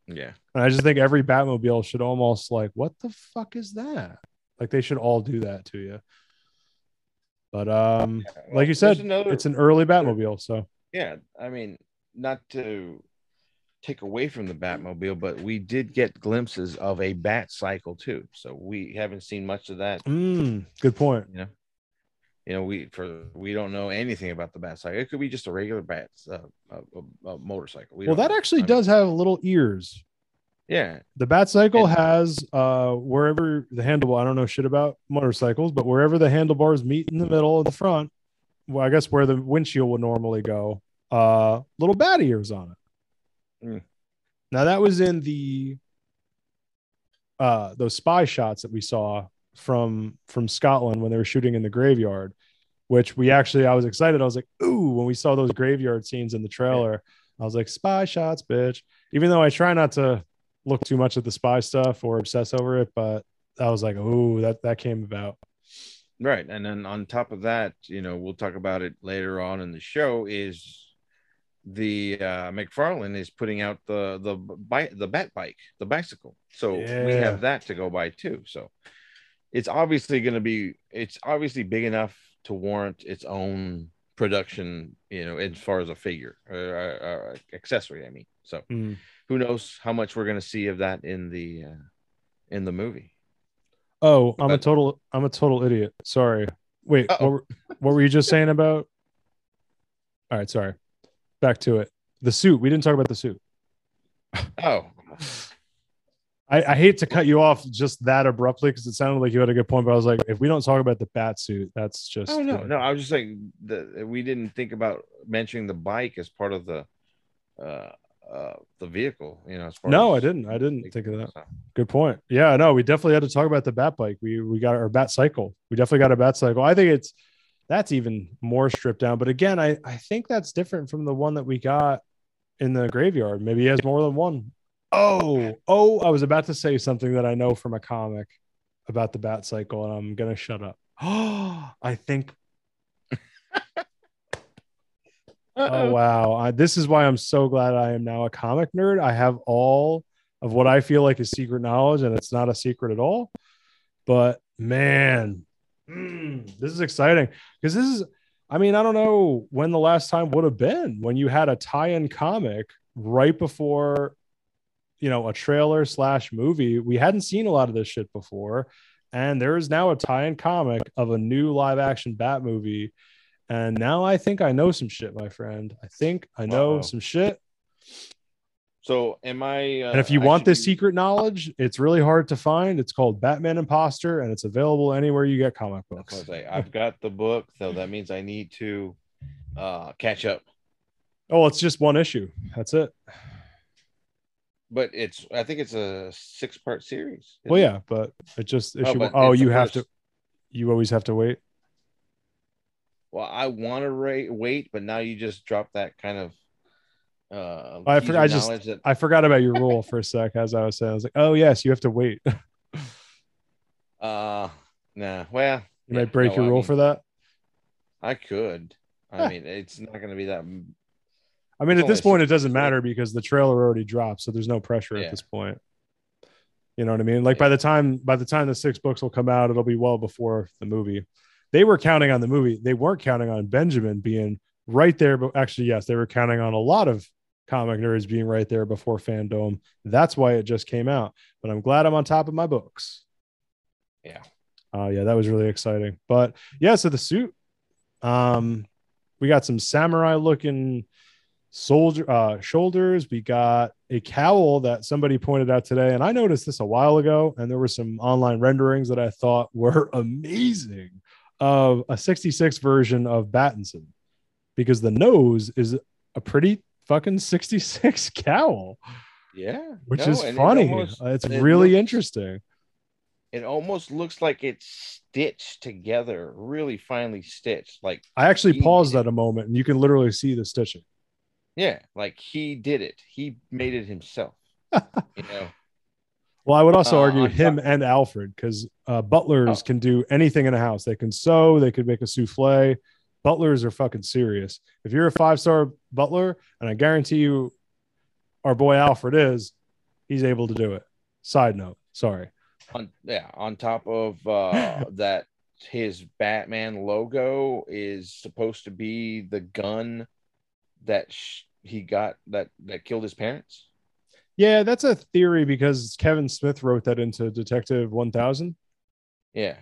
Yeah. And I just think every Batmobile should almost like, what the fuck is that? Like they should all do that to you. But um, Well, like you said, another- it's an early Batmobile, so Yeah, I mean, not to take away from the Batmobile, but we did get glimpses of a bat cycle too. So we haven't seen much of that. mm, good point. You know, you know, we for we don't know anything about the bat cycle. It could be just a regular bat uh, uh, uh, motorcycle. We well, that actually I mean, does have little ears. Yeah, The Bat Cycle And- has uh wherever the handlebar, I don't know shit about motorcycles, but wherever the handlebars meet in the middle of the front, well, I guess where the windshield would normally go, uh little bat ears on it. Mm. Now that was in the uh those spy shots that we saw from from Scotland when they were shooting in the graveyard, which we actually I was excited. I was like, ooh, when we saw those graveyard scenes in the trailer, I was like, spy shots, bitch. Even though I try not to look too much at the spy stuff or obsess over it, but I was like, ooh, that that came about. right. And then on top of that, you know, we'll talk about it later on in the show. Is the uh, McFarlane is putting out the the bike, the bat bike, the bicycle. So we have that to go by too. So it's obviously going to be it's obviously big enough to warrant its own production. You know, as far as a figure or, or, or accessory. I mean, so Mm. who knows how much we're going to see of that in the uh, in the movie. Oh, I'm a total I'm a total idiot. Sorry. Wait, what were, what were you just saying about? All right, sorry. Back to it. The suit. We didn't talk about the suit. Oh, *laughs* I, I hate to cut you off just that abruptly because it sounded like you had a good point, but I was like, if we don't talk about the bat suit, that's just Oh no, uh, no. I was just saying that we didn't think about mentioning the bike as part of the uh uh the vehicle. You know, No, I didn't. I didn't think of that. So, Good point. Yeah, no, we definitely had to talk about the bat bike. We we got our bat cycle. We definitely got a bat cycle. I think it's that's even more stripped down. But again, I I think that's different from the one that we got in the graveyard. Maybe he has more than one. Oh, oh, I was about to say something that I know from a comic about the bat cycle, and I'm gonna shut up. Oh, *gasps* I think. Oh wow! I, this is why I'm so glad I am now a comic nerd. I have all of what I feel like is secret knowledge, and it's not a secret at all. But man, mm, this is exciting because this is. I mean, I don't know when the last time would have been when you had a tie-in comic right before, you know, a trailer slash movie. We hadn't seen a lot of this shit before, and there is now a tie-in comic of a new live-action Bat movie. And now I think I know some shit, my friend. I think I know Uh-oh. some shit. so am I? Uh, And if you I want this be- secret knowledge, it's really hard to find. It's called Batman Imposter, and it's available anywhere you get comic books. I've got the book, so that means I need to uh catch up. Oh, it's just one issue. That's it. But it's I think it's a six part series. Well, yeah, but it just Oh, issue. but Oh, you have first- to. You always have to wait. Well, I want to rate wait, but now you just dropped that kind of uh I for- I just- that I forgot about your rule for a sec. As I was saying, I was like, "Oh yes, you have to wait." you *laughs* uh nah well yeah, might break no, your I rule mean, for that. I could. I mean, it's not going to be that. I mean, at this point, it doesn't matter because the trailer already dropped, so there's no pressure Yeah. at this point. You know what I mean? Like by the time by the time the six books will come out, it'll be well before the movie. They were counting on the movie. They weren't counting on Benjamin being right there. But actually, yes, they were counting on a lot of comic nerds being right there before FanDome. That's why it just came out. But I'm glad I'm on top of my books. Yeah. Uh, yeah, that was really exciting. But yeah, so the suit, um, we got some samurai looking soldier uh, shoulders. We got a cowl that somebody pointed out today, and I noticed this a while ago. And there were some online renderings that I thought were *laughs* amazing of a 66 version of Battinson because the nose is a pretty fucking 66 *laughs* cowl, Yeah, which no, is and it funny. almost- Uh, it's it really looks- interesting. It almost looks like it's stitched together, really finely stitched. Like I actually paused at a moment, and you can literally see the stitching. Yeah, like he did it. He made it himself. you know, *laughs* Well, I would also Uh, argue him top- and Alfred because uh, butlers Oh. can do anything in a house. They can sew, they could make a souffle. Butlers are fucking serious. If you're a five star butler, and I guarantee you, our boy Alfred is, he's able to do it. Side note, sorry. on yeah, on top of uh *laughs* that his Batman logo is supposed to be the gun that sh- he got that that killed his parents. Yeah, that's a theory because Kevin Smith wrote that into Detective 1000. Yeah,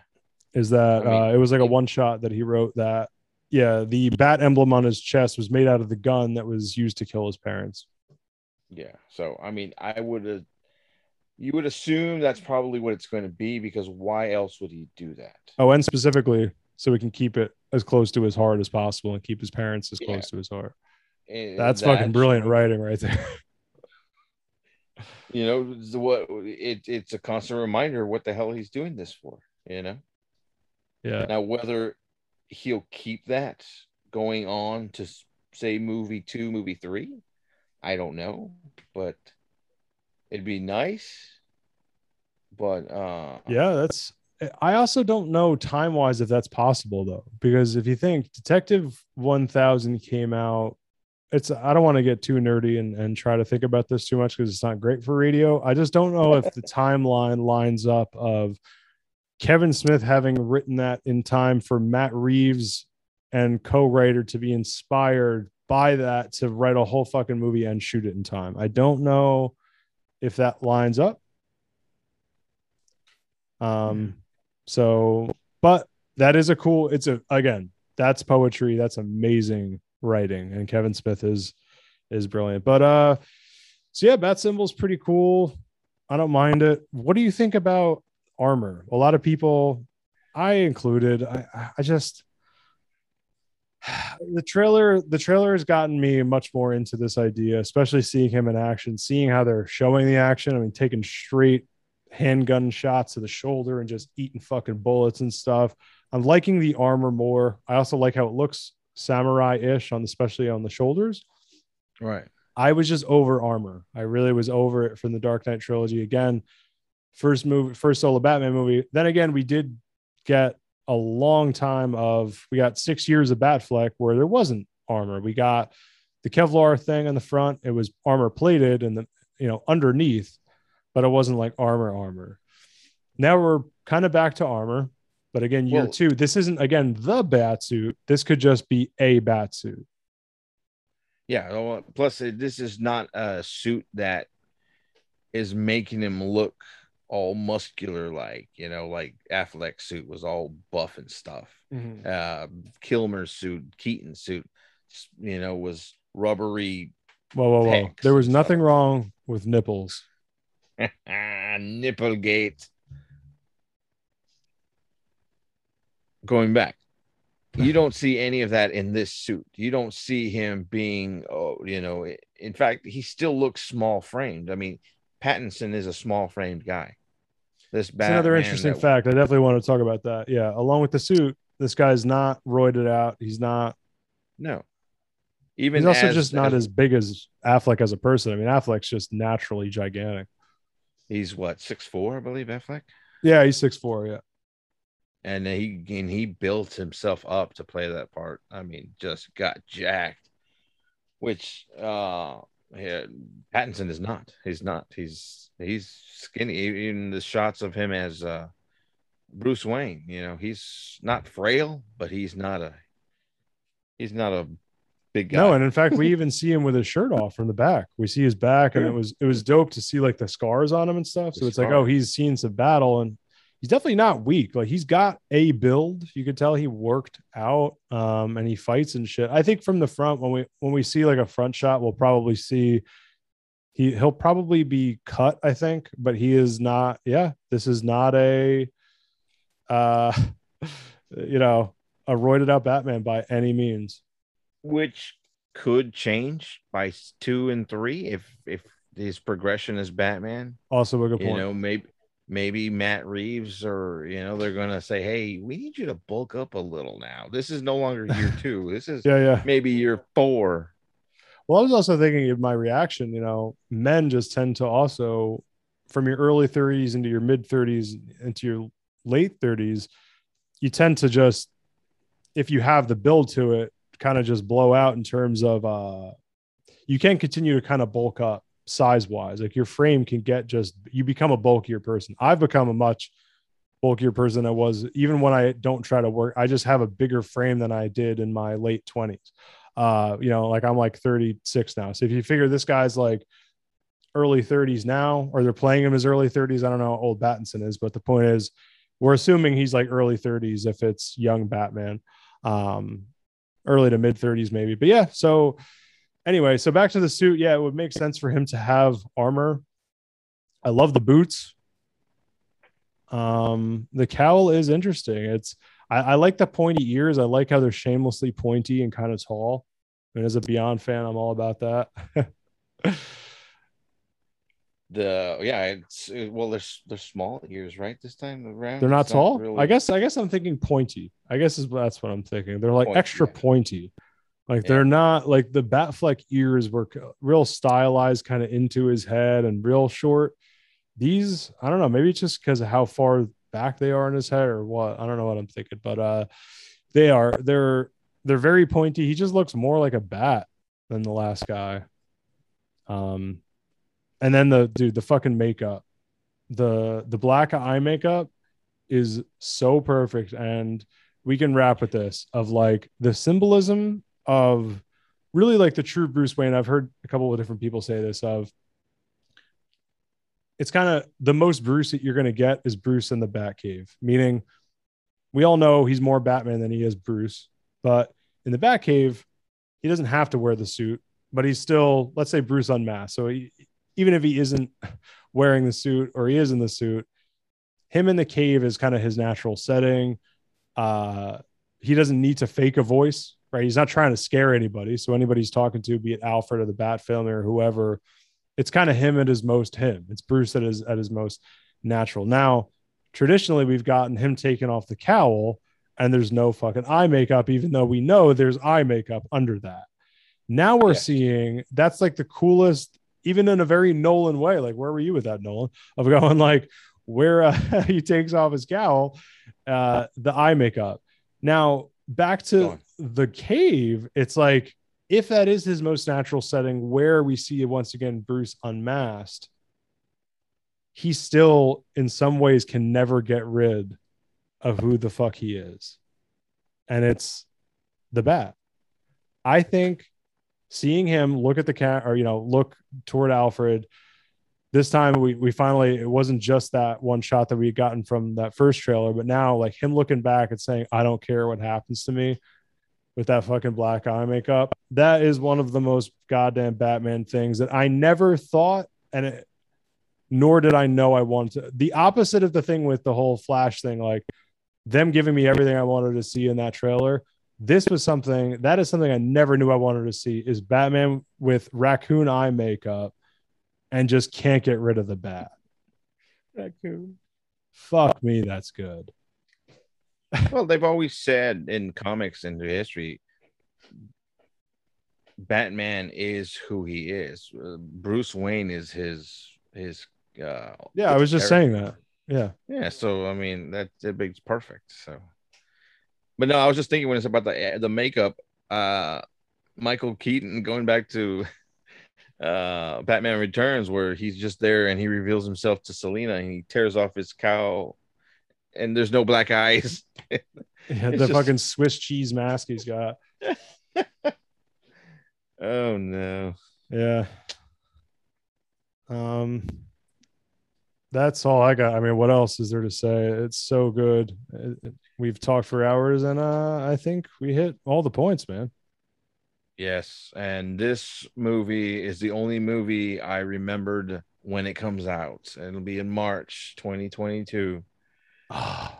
Is that I mean, uh, it was like a one shot that he wrote that, yeah, the bat emblem on his chest was made out of the gun that was used to kill his parents. yeah. So I mean, I would have. You would assume that's probably what it's going to be because why else would he do that? Oh, and specifically so we can keep it as close to his heart as possible and keep his parents as Yeah. close to his heart. That's fucking brilliant writing right there. You know what? It, it's a constant reminder what the hell he's doing this for. You know. yeah. Now, whether he'll keep that going on to say movie two, movie three, I don't know, but it'd be nice. But uh, Yeah, that's I also don't know time wise if that's possible though, because if you think Detective 1000 came out, it's I don't want to get too nerdy and, and try to think about this too much because it's not great for radio. I just don't know if the *laughs* timeline lines up of Kevin Smith having written that in time for Matt Reeves and co-writer to be inspired by that to write a whole fucking movie and shoot it in time. I don't know if that lines up. Um, so, but that is a cool. It's a again, that's poetry. That's amazing writing, and Kevin Smith is is brilliant. But uh, so yeah, bat symbol's pretty cool. I don't mind it. What do you think about armor? A lot of people, I included, I, I just *sighs* the trailer the trailer has gotten me much more into this idea especially seeing him in action seeing how they're showing the action i mean taking straight handgun shots to the shoulder and just eating fucking bullets and stuff i'm liking the armor more i also like how it looks samurai-ish on the, especially on the shoulders Right. I was just over armor. I really was over it from the Dark Knight trilogy. Again, first movie, first solo Batman movie. Then again, we did get a long time of we got six years of Batfleck where there wasn't armor. We got the Kevlar thing on the front. It was armor plated and the you know underneath, but it wasn't like armor armor. Now we're kind of back to armor. But again, year Well- two, this isn't again the bat suit. This could just be a bat suit. Yeah. Plus, uh, this is not a suit that is making him look all muscular, like you know, like Affleck's suit was all buff and stuff. Uh, Kilmer's suit, Keaton's suit, you know, was rubbery. Whoa, whoa, whoa. There was nothing wrong with nipples. *laughs* Ah, Nipplegate. Going back, you *laughs* don't see any of that in this suit. You don't see him being, oh, you know, in fact, he still looks small framed. I mean, Pattinson is a small framed guy. This It's another interesting that- fact. I definitely want to talk about that. Yeah. Along with the suit, this guy's not roided out. He's not, No, even he's also as- just not as- as big as Affleck as a person. I mean, Affleck's just naturally gigantic. he's what six four, I believe, Affleck, Yeah. He's six four. Yeah. And he and he built himself up to play that part. I mean, just got jacked, which uh, yeah, Pattinson is not. He's not. He's he's skinny. Even the shots of him as uh, Bruce Wayne, you know, he's not frail, but he's not a he's not a big guy. No. And in fact, we *laughs* even see him with his shirt off from the back. We see his back and it was, it was dope to see like the scars on him and stuff. The So it's like, oh, he's seen some battle and he's definitely not weak. Like he's got a build. You could tell he worked out um, and he fights and shit. I think from the front when we when we see like a front shot, we'll probably see he he'll probably be cut. I think, but he is not. Yeah, this is not a uh, *laughs* you know a roided out Batman by any means. which could change by two and three if if his progression as Batman. Also a good point. You know, maybe maybe Matt Reeves or you know they're gonna say, hey, we need you to bulk up a little now. This is no longer year *laughs* two. This is yeah, yeah. maybe year four. Well, I was also thinking of my reaction. You know, men just tend to also, from your early 30s into your mid 30s into your late 30s, you tend to just, if you have the build to it, kind of just blow out in terms of, uh, you can continue to kind of bulk up size wise. Like your frame can get just, you become a bulkier person. I've become a much bulkier person than I was, even when I don't try to work. I just have a bigger frame than I did in my late 20s uh you know like i'm like 36 now so if you figure this guy's like early 30s now or they're playing him as early 30s i don't know how old battinson is but the point is we're assuming he's like early 30s if it's young batman um early to mid 30s maybe but yeah so anyway so back to the suit yeah it would make sense for him to have armor i love the boots um the cowl is interesting it's I, I like the pointy ears. I like how they're shamelessly pointy and kind of tall. And as a Beyond fan, I'm all about that. *laughs* The yeah, it's well, there's they're small ears, right? This time around, they're not It's tall. really- I guess I guess I'm thinking pointy. I guess is that's what I'm thinking. They're like Pointy, extra yeah. pointy. Like Yeah. they're not like the Batfleck ears were real stylized, kind of into his head and real short. These, I don't know, maybe it's just because of how far back they are in his head or what. I don't know what I'm thinking, but uh they are they're they're very pointy. He just looks more like a bat than the last guy. Um and then the dude, the fucking makeup, the the black eye makeup is so perfect. And we can wrap with this of like the symbolism of really like the true Bruce Wayne. I've heard a couple of different people say this of it's kind of the most Bruce that you're going to get is Bruce in the Batcave, meaning we all know he's more Batman than he is Bruce, but in the Batcave, he doesn't have to wear the suit, but he's still, let's say, Bruce unmasked. So he, even if he isn't *laughs* wearing the suit or he is in the suit. Him in the cave is kind of his natural setting. Uh, he doesn't need to fake a voice, right? He's not trying to scare anybody. So anybody he's talking to, be it Alfred or the Bat Family or whoever, it's kind of him at his most him. It's Bruce at his at his most natural. Now, traditionally, we've gotten him taking off the cowl, and there's no fucking eye makeup, even though we know there's eye makeup under that. Now we're Yeah. seeing that's like the coolest, even in a very Nolan way. Like, where were you with that, Nolan? Of going like where uh, *laughs* he takes off his cowl, uh, the eye makeup. Now back to. The cave, it's like if that is his most natural setting, where we see once again Bruce unmasked, he still in some ways can never get rid of who the fuck he is. And it's the bat. I think seeing him look at the cat or you know look toward Alfred this time we we finally it wasn't just that one shot that we had gotten from that first trailer but now like him looking back and saying I don't care what happens to me with that fucking black eye makeup that is one of the most goddamn Batman things that I never thought and it nor did I know I wanted to. The opposite of the thing with the whole Flash thing, like them giving me everything I wanted to see in that trailer. This was something that is something I never knew I wanted to see is Batman with raccoon eye makeup and just can't get rid of the bat. Raccoon. Fuck me, that's good. Well, they've always said in comics and history, Batman is who he is. Uh, Bruce Wayne is his his. Uh, Yeah, I was just saying that. Yeah. Yeah, so I mean that makes perfect. So, but no, I was just thinking when it's about the the makeup, uh, Michael Keaton going back to uh Batman Returns, where he's just there and he reveals himself to Selina and he tears off his cowl, and there's no black eyes. *laughs* Yeah, the just- fucking Swiss cheese mask he's got. *laughs* oh no! Yeah. Um that's all I got. I mean, what else is there to say? It's so good. We've talked for hours and uh I think we hit all the points, man. Yes, and this movie is the only movie I remembered when it comes out. It'll be in March 2022, *sighs*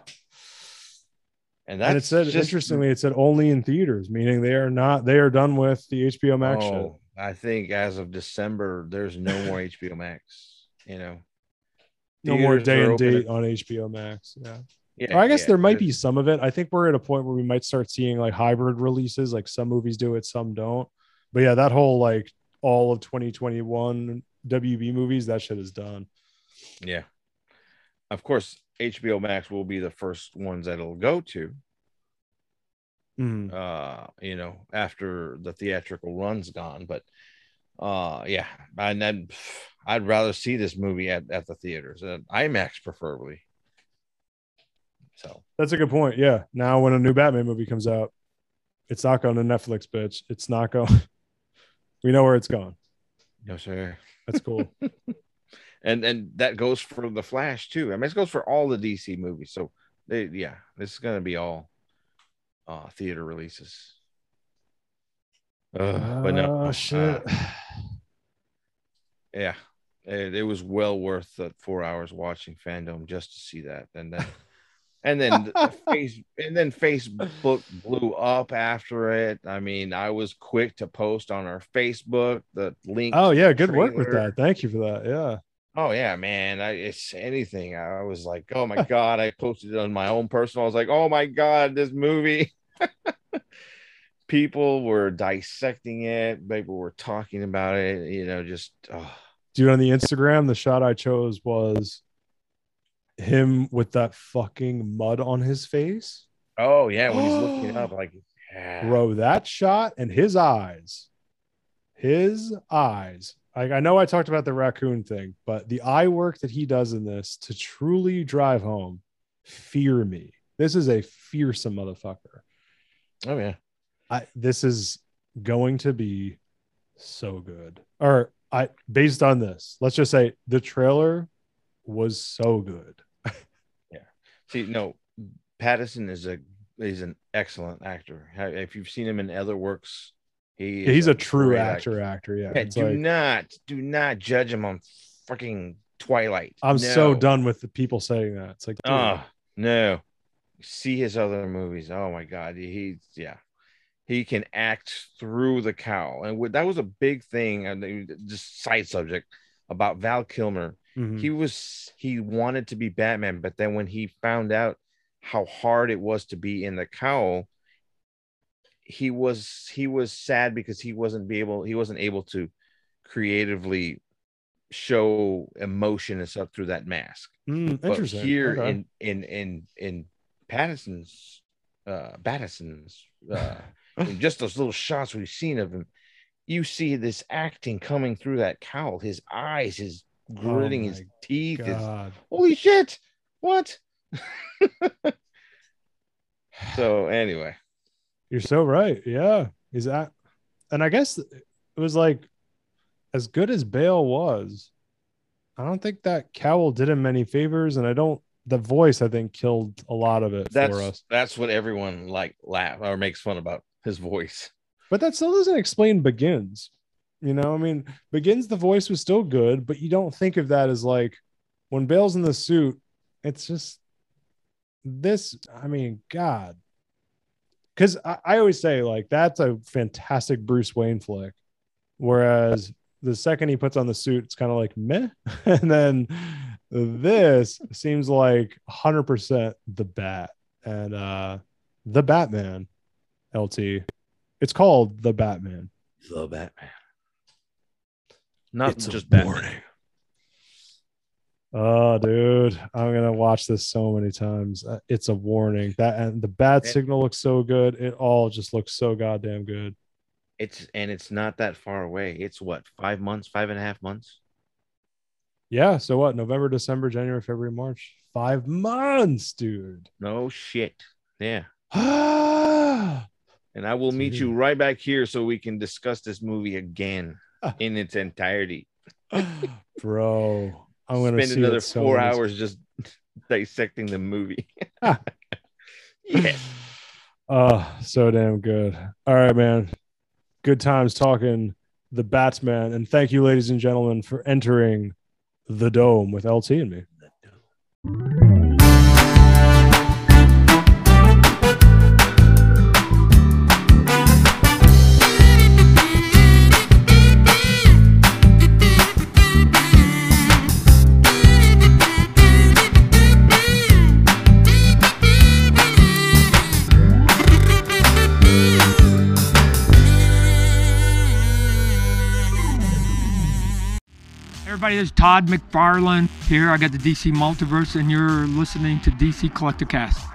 and that's and it said just- interestingly, it said only in theaters, meaning they are not they are done with the HBO Max. Oh, I think as of December, there's no more *laughs* HBO Max. You know, No more day and date at- on HBO Max. Yeah. Yeah, I guess yeah, there might be some of it. I think we're at a point where we might start seeing like hybrid releases, like some movies do it, some don't. But yeah, that whole like all of 2021 WB movies, that shit is done. Yeah, of course, HBO Max will be the first ones that it'll go to. Mhm. uh you know after the theatrical run's gone but uh yeah and then *sighs* i'd rather see this movie at, at the theaters uh, imax preferably so That's a good point. Yeah. Now when a new Batman movie comes out, it's not going to Netflix, bitch. It's not going. *laughs* we know where it's going. no sir That's cool. *laughs* and and that goes for the flash too i mean it goes for all the dc movies so they yeah this is gonna be all uh theater releases Ugh, but no Oh, shit. uh, *sighs* yeah it, it was well worth the four hours watching FanDome just to see that and then *laughs* and then face and then facebook blew up after it i mean i was quick to post on our facebook the link oh yeah, good work with that. Thank you for that. Yeah. Oh yeah man I, it's anything i was like oh my god i posted it on my own personal i was like oh my god this movie *laughs* people were dissecting it people were talking about it you know just oh. Dude, on the Instagram, the shot I chose was him with that fucking mud on his face. Oh yeah, when he's looking *gasps* up, like yeah. Bro, that shot and his eyes, his eyes. Like I know I talked about the raccoon thing, but the eye work that he does in this to truly drive home, fear me. This is a fearsome motherfucker. Oh yeah. I this is going to be so good. Or I based on this, let's just say the trailer was so good. *laughs* Yeah. See, no, Pattinson is a is an excellent actor. If you've seen him in other works, he is He's a true actor, actor. Yeah. Yeah, do like- not do not judge him on fucking Twilight. I'm so done with the people saying that. It's like, dude, Oh no. See his other movies. Oh my god. He's yeah. He can act through the cowl. And that was a big thing. And just side subject about Val Kilmer. mhm. He was he wanted to be Batman, but then when he found out how hard it was to be in the cowl, he was he was sad because he wasn't be able he wasn't able to creatively show emotion and stuff through that mask. Mm, But here Okay. in in in in Patterson's uh Patterson's uh *laughs* in just those little shots we've seen of him, you see this acting coming through that cowl, his eyes, his gritting, his Oh my teeth, his holy shit, what? *laughs* so anyway, You're so right. Yeah. Is that and I guess it was like as good as Bale was, I don't think that cowl did him many favors, and I don't the voice I think killed a lot of it that's for us. that's what everyone like laugh or makes fun about his voice. But that still doesn't explain Begins. You know, I mean, Begins the voice was still good, but you don't think of that as like when Bale's in the suit, it's just this. I mean, God. Because I, I always say, like, that's a fantastic Bruce Wayne flick. Whereas the second he puts on the suit, it's kind of like meh. *laughs* and then this seems like 100% the bat and uh the Batman LT. It's called the Batman. The Batman. Not It's a just Batman. warning. Oh, dude, I'm gonna watch this so many times. Uh, It's a warning. That and the bat signal looks so good. It all just looks so goddamn good. It's and it's not that far away. It's what five months, five and a half months. Yeah. So what? November, December, January, February, March. Five months, dude. No shit. Yeah. Ah, *gasps* And I will meet you right back here so we can discuss this movie again in its entirety. *gasps* bro. I'm gonna spend see another it so four many- hours just *laughs* dissecting the movie. Ah. *laughs* yeah. Oh, so damn good. All right, man. Good times talking the Batman. And thank you, ladies and gentlemen, for entering the dome with LT and me. Everybody, this is Todd McFarlane here. I got the DC Multiverse, and you're listening to DC Collecticast.